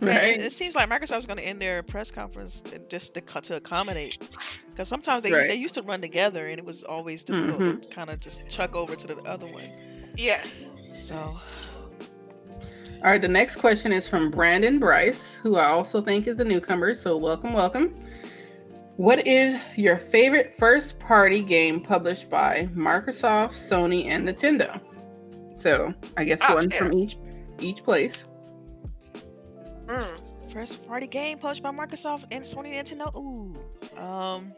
Yeah, Right. it, it seems like Microsoft's going to end their press conference just to, to accommodate. Because sometimes they, Right. they used to run together and it was always difficult Mhm. to kind of just chuck over to the other one. Yeah. So, All right. The next question is from Brandon Bryce, who I also think is a newcomer. So welcome, welcome. What is your favorite first party game published by Microsoft, Sony, and Nintendo? So I guess Oh, one shit. from each each place. Mm. first party game published by Microsoft and Sony Nintendo. Ooh. Um,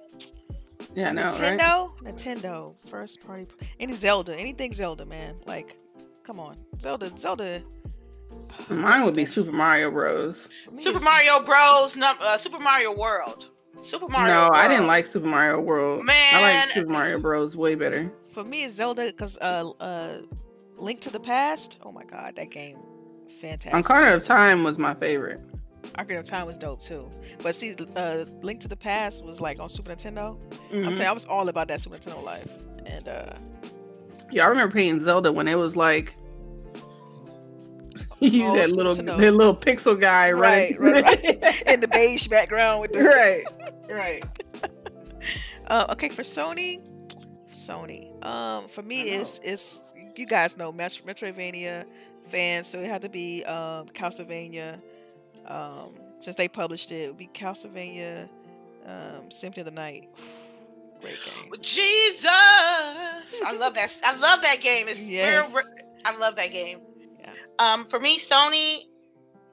Yeah, I know, right? Nintendo? Nintendo. First party. Any Zelda. Anything Zelda, man. Like, come on. Zelda. Zelda. Mine would be Super Mario Bros. Super Mario Bros. Num- uh, Super Mario World. Super Mario. no, I didn't like Super Mario World. Man, I like Super Mario Bros. way better. For me, it's Zelda because uh, uh, Link to the Past. Oh my god, that game, fantastic. Ocarina of Time was my favorite. Ocarina of Time was dope too. But see, uh, Link to the Past was like on Super Nintendo. I'm Mhm. telling you, I was all about that Super Nintendo life. And uh, Yeah, I remember playing Zelda when it was like you that school little that little pixel guy, Right, right? right, In the beige background with the right, right. Uh, okay, for Sony, Sony. Um, for me, it's it's you guys know Metro, Metroidvania fans, so it had to be um, Castlevania. Um, since they published it, it would be Castlevania, um, Symphony of the Night. Great game. Jesus, I love that. I love that game. It's Yes. real, I love that game. Yeah. Um, for me, Sony,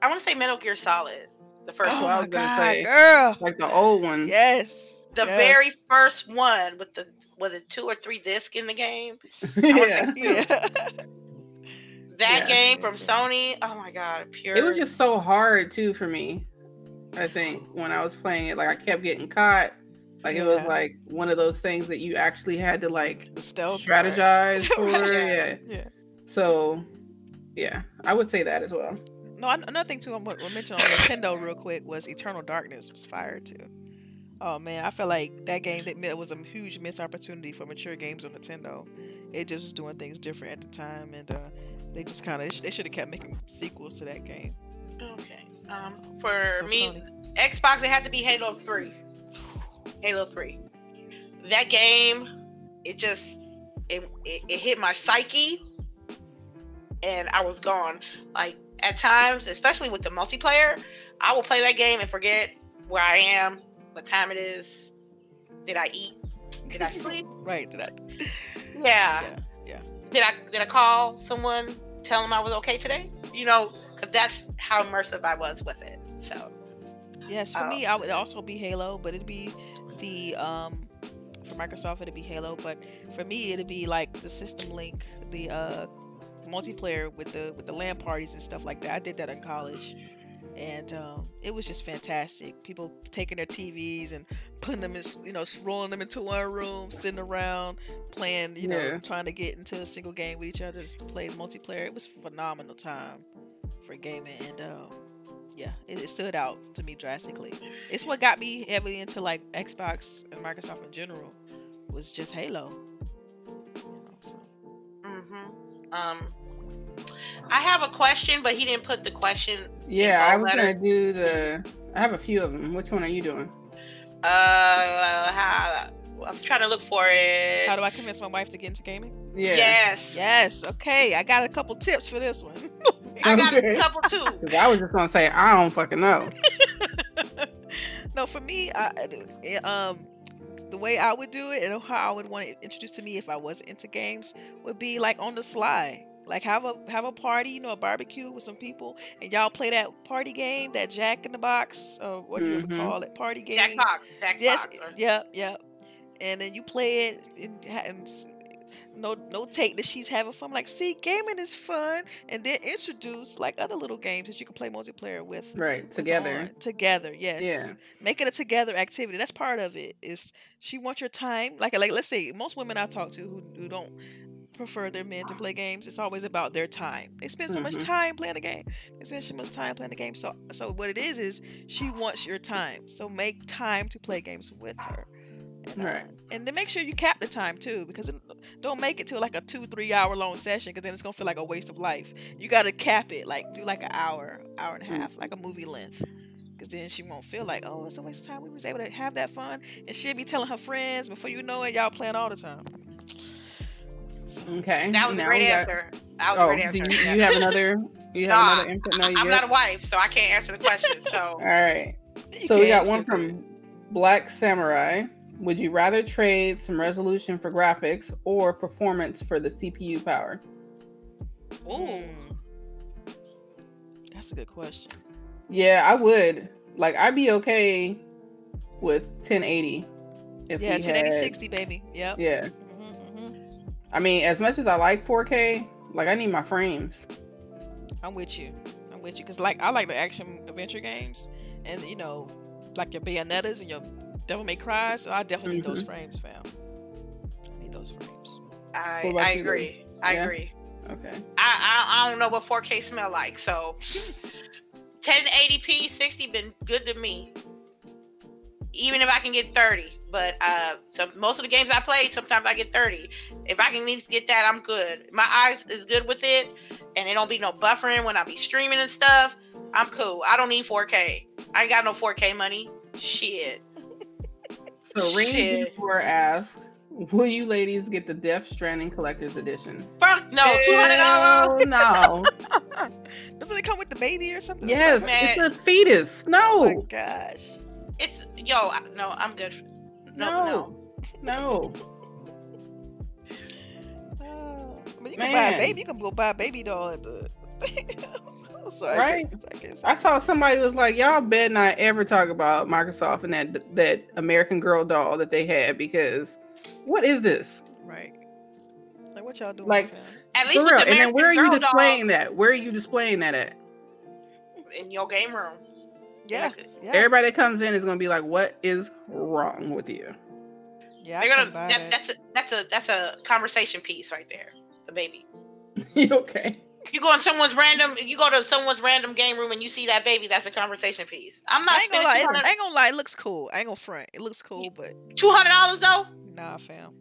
I want to say Metal Gear Solid, the first That's Oh what I was my gonna god, say. girl! Like the old one. Yes, the yes. very first one with the was it two or three discs in the game? yeah. yeah. That Yeah. game from Too. Sony, oh my god, pure. It was just so hard too for me. I think when I was playing it, like I kept getting caught. Like it was like one of those things that you actually had to like the stealth part. strategize for. Yeah. yeah. Yeah. So, yeah, I would say that as well. No, another thing too. I'm gonna mention on Nintendo real quick was Eternal Darkness was fire too. Oh man, I feel like that game that was a huge missed opportunity for mature games on Nintendo. It just was doing things different at the time, and uh, they just kind of they should have kept making sequels to that game. okay. Um, for So me, Sony- Xbox, it had to be Halo Three. Halo Three. That game, it just it, it, it hit my psyche, and I was gone. Like at times, especially with the multiplayer, I will play that game and forget where I am, what time it is. Did I eat? Did I sleep? right, that. Yeah. Yeah, yeah. Did I did I call someone tell them I was okay today? You know, because that's how immersive I was with it. So Yes, for Oh. me, I would also be Halo, but it'd be the um for Microsoft it'd be Halo, but for me it'd be like the system link, the uh multiplayer with the with the LAN parties and stuff like that. I did that in college. And um, it was just fantastic. People taking their TVs and putting them in, you know, rolling them into one room, sitting around, playing, you know, trying to get into a single game with each other just to play multiplayer. It was a phenomenal time for gaming, and um, yeah, it, it stood out to me drastically. It's what got me heavily into like Xbox and Microsoft in general was just Halo. You know, so. hmm um, I have a question, but he didn't put the question. Yeah, I Info was letter. gonna do the. I have a few of them. Which one are you doing? Uh, how, I'm trying to look for it. How do I convince my wife to get into gaming? Yeah. Yes. Yes, okay, I got a couple tips for this one. I got a couple too. 'Cause I was just gonna say I don't fucking know. no, for me, I, um, the way I would do it and how I would want it introduced to me if I wasn't into games would be like on the sly. Like have a have a party, you know, a barbecue with some people, and y'all play that party game, that Jack in the Box, or what do you Mhm. call it, party game? Jackbox. Jackbox. Yes, or- yep, yep. And then you play it and, and no no take that she's having fun. Like, see, gaming is fun, and then introduce like other little games that you can play multiplayer with. Right. Together. on- Together, yes. Yeah. Make it a together activity. That's part of it. Is she wants your time? Like like let's say most women I've talked to who, who don't prefer their men to play games, it's always about their time. They spend so much Mhm. time playing the game. They spend so much time playing the game. So so what it is is she wants your time. So make time to play games with her. And, uh, Right. and then make sure you cap the time too, because it, don't make it to like a two, three hour long session, because then it's gonna feel like a waste of life. You gotta cap it, like do like an hour, hour and a Mm. half, like a movie length. Because then she won't feel like, oh, it's a waste of time. We was able to have that fun, and she'll be telling her friends. Before you know it, y'all playing all the time. So, Okay. That was a now great got- answer. That was Oh, a great do answer. you, yeah. you have another? You have Nah, another input? No, I, I'm good? not a wife, so I can't answer the question. So All right. you So we got one still can. from Black Samurai. Would you rather trade some resolution for graphics or performance for the CPU power? Ooh, that's a good question. Yeah, I would. Like, I'd be okay with 1080. If yeah, 1080 had- 60, baby. Yep. Yeah. I mean, as much as I like 4K, like I need my frames. I'm with you. I'm with you because like I like the action adventure games, and you know, like your Bayonettas and your Devil May Cry. So I definitely need those Mhm. frames, fam. I need those frames. I, I you, agree. I Yeah? agree. Okay. I, I I don't know what 4K smell like, so 1080p 60 been good to me. even if I can get 30. But uh, so most of the games I play, sometimes I get 30. If I can at least get that, I'm good. My eyes is good with it, and it don't be no buffering when I be streaming and stuff. I'm cool. I don't need 4K. I ain't got no 4K money. Shit. So Ring Shit. before asked, "Will you ladies get the Death Stranding Collector's Edition?" Fuck no, two hundred dollars. No. Doesn't it come with the baby or something? yes, Man. it's a fetus. Oh my No. gosh. It's yo, no, I'm good. No, no. No. No. Oh. I mean, you can buy a baby. You can go buy a baby doll at the. so I Right. guess- I guess. I saw somebody was like, "Y'all better not ever talk about Microsoft and that that American Girl doll that they had because what is this? Right. Like what y'all doing? Like. At least with real. And then where are you Girl doll displaying that? Where are you displaying that at? in your game room. Yeah. Yeah. Everybody that comes in is gonna be like, "What is wrong with you?" yeah. I They're gonna that, that. that's a that's a that's a conversation piece right there. The baby. you okay? You go in someone's random you go to someone's random game room and you see that baby, that's a conversation piece. I'm not I ain't gonna lie. It, I ain't gonna lie. It looks cool. I ain't gonna front. It looks cool, but two hundred dollars though? nah, fam.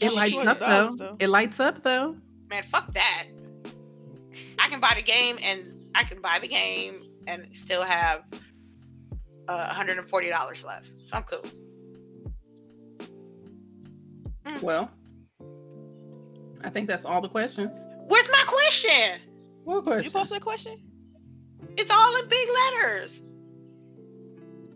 It lights up though. though. It lights up though. Man, fuck that. I can buy the game and I can buy the game and still have uh, $140 left. So I'm cool. Well, I think that's all the questions. Where's my question? What question? You posted a question? It's all in big letters.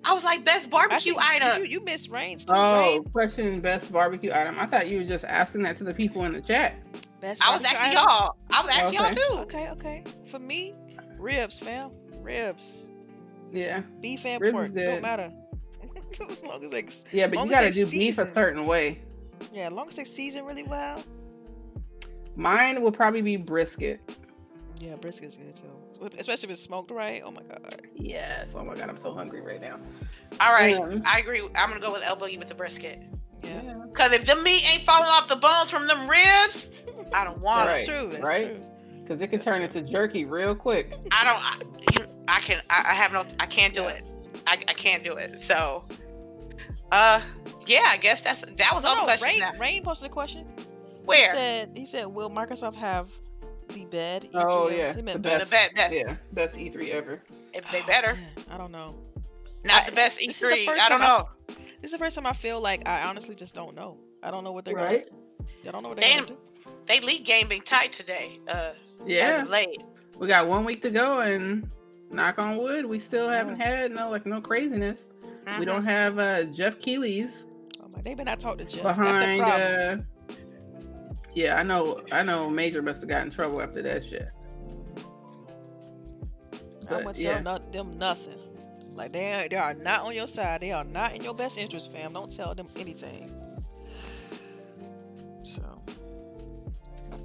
I was like, best barbecue see. item. You, you, you missed Reigns too. Oh, Reign. question best barbecue item. I thought you were just asking that to the people in the chat. Best I was asking item? y'all. I was asking Okay. y'all too. Okay, okay. For me, ribs, fam. Ribs. Yeah, Beef and Ribs pork. is good. Don't matter. as long as they, yeah, but you got to they do beef a certain way. yeah, as long as they season really well. Mine will probably be brisket. Yeah, brisket's good too. Especially if it's smoked right. Oh my god. Yes. Oh my god, I'm so hungry right now. All right. Um, I agree. I'm going to go with elbow you with the brisket. Yeah. Because if the meat ain't falling off the bones from them ribs, I don't want That's Right, it. true. That's right? true. Because it can That's turn true. into jerky real quick. I don't, I, you, I can, I, I have no, I can't do Yeah. it. I, I can't do it. So, uh, yeah, I guess that's, that was all No, the no, questions. Rain. Rain posted a question. Where? He said, he said, will Microsoft have the bed? Oh yeah, He meant the meant best. The bed- that- yeah, best E3 ever. If they Oh, better. man, I don't know. Not I- the best this is the E3. I don't time know. This is the first time I feel like I honestly just don't know. I don't know what they're Right? gonna. I don't know what they're Damn. gonna do. They league game being tight today. Uh, Yeah, late. we got one week to go, and knock on wood, we still haven't had no like no craziness. We Mhm. don't have uh Jeff Keighley's Oh my, they better not talk to Jeff. That's the behind. problem. Uh, yeah, I know. I know. Major must have got in trouble after that shit. I But, wouldn't yeah. tell not, them nothing. Like they are, they are not on your side. They are not in your best interest, fam. Don't tell them anything. So,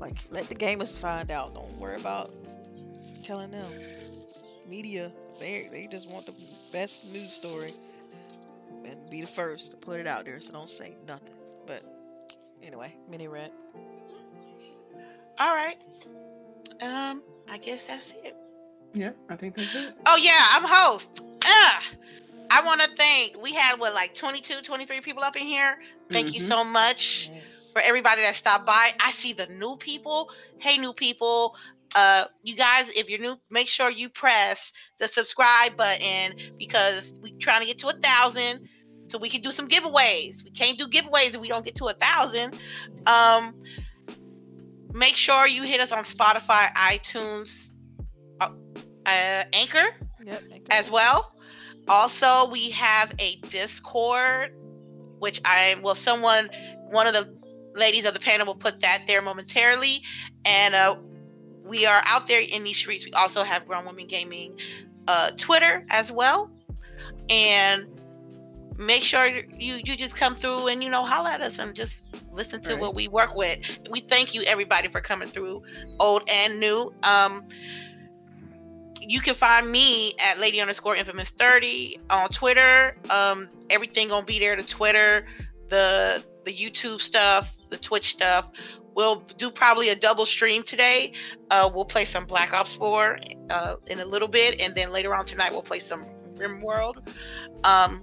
like, let the gamers find out. Don't worry about telling them. Media, they they just want the best news story and be the first to put it out there. So don't say nothing. But anyway, mini rant. All right. Um, I guess that's it. Yeah, I think that's it. Oh yeah, I'm host. Ugh. I want to thank. We had what like 22, 23 people up in here. Thank you Mhm. so much Yes. for everybody that stopped by. I see the new people. Hey, new people. Uh, you guys, if you're new, make sure you press the subscribe button because we're trying to get to a thousand, so we can do some giveaways. We can't do giveaways if we don't get to a thousand. Um, make sure you hit us on Spotify, iTunes, uh, uh, Anchor Yep. you. as well. Also, we have a Discord, which I well, someone, one of the ladies of the panel will put that there momentarily, and uh, we are out there in these streets. We also have Grown Women Gaming uh, Twitter as well, and make sure you you just come through and you know holler at us and just listen to Right. what we work with. We thank you everybody for coming through, old and new. Um, you can find me at lady underscore infamous 30 on twitter um everything gonna be there the twitter the the youtube stuff the twitch stuff we'll do probably a double stream today uh we'll play some black ops 4 uh in a little bit and then later on tonight we'll play some RimWorld. Um,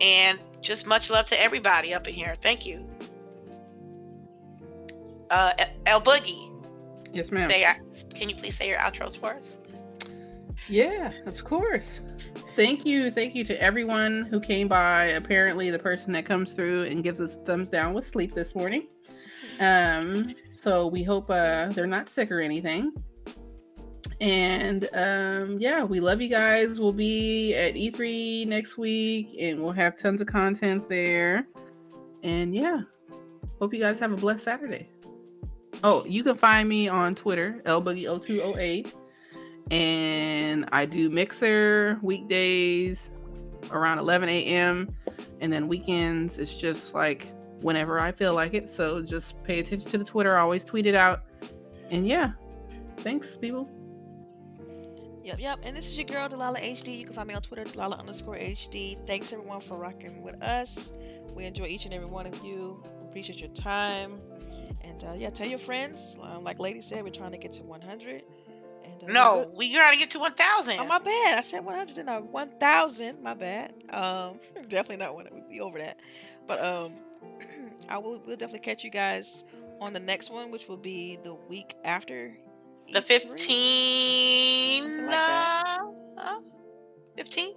and just much love to everybody up in here. Thank you. Uh, El Boogie, Yes, ma'am. say, can you please say your outros for us? Yeah, of course. Thank you. Thank you to everyone who came by. Apparently, the person that comes through and gives us a thumbs down was sleep this morning. Um, so we hope uh, they're not sick or anything. And um, yeah, we love you guys. We'll be at E3 next week and we'll have tons of content there. And yeah, hope you guys have a blessed Saturday. Oh, you can find me on Twitter, lboogie0208 and I do Mixer weekdays around 11 a.m. and then weekends it's just like whenever I feel like it. So just pay attention to the Twitter. I always tweet it out. And yeah, thanks, people. Yep, yep. And this is your girl, Delilah HD. You can find me on Twitter, Delilah underscore HD. Thanks everyone for rocking with us. We enjoy each and every one of you. Appreciate your time. And uh, yeah, tell your friends. Um, like Lady said, we're trying to get to 100. And, uh, No, we're- gotta get to 1,000. Oh my bad. I said 100 and not 1,000. My bad. Um, definitely not one. We'll be over that. But um, I will. We'll definitely catch you guys on the next one, which will be the week after. the E3. 15. Something like that. uh, uh, 15?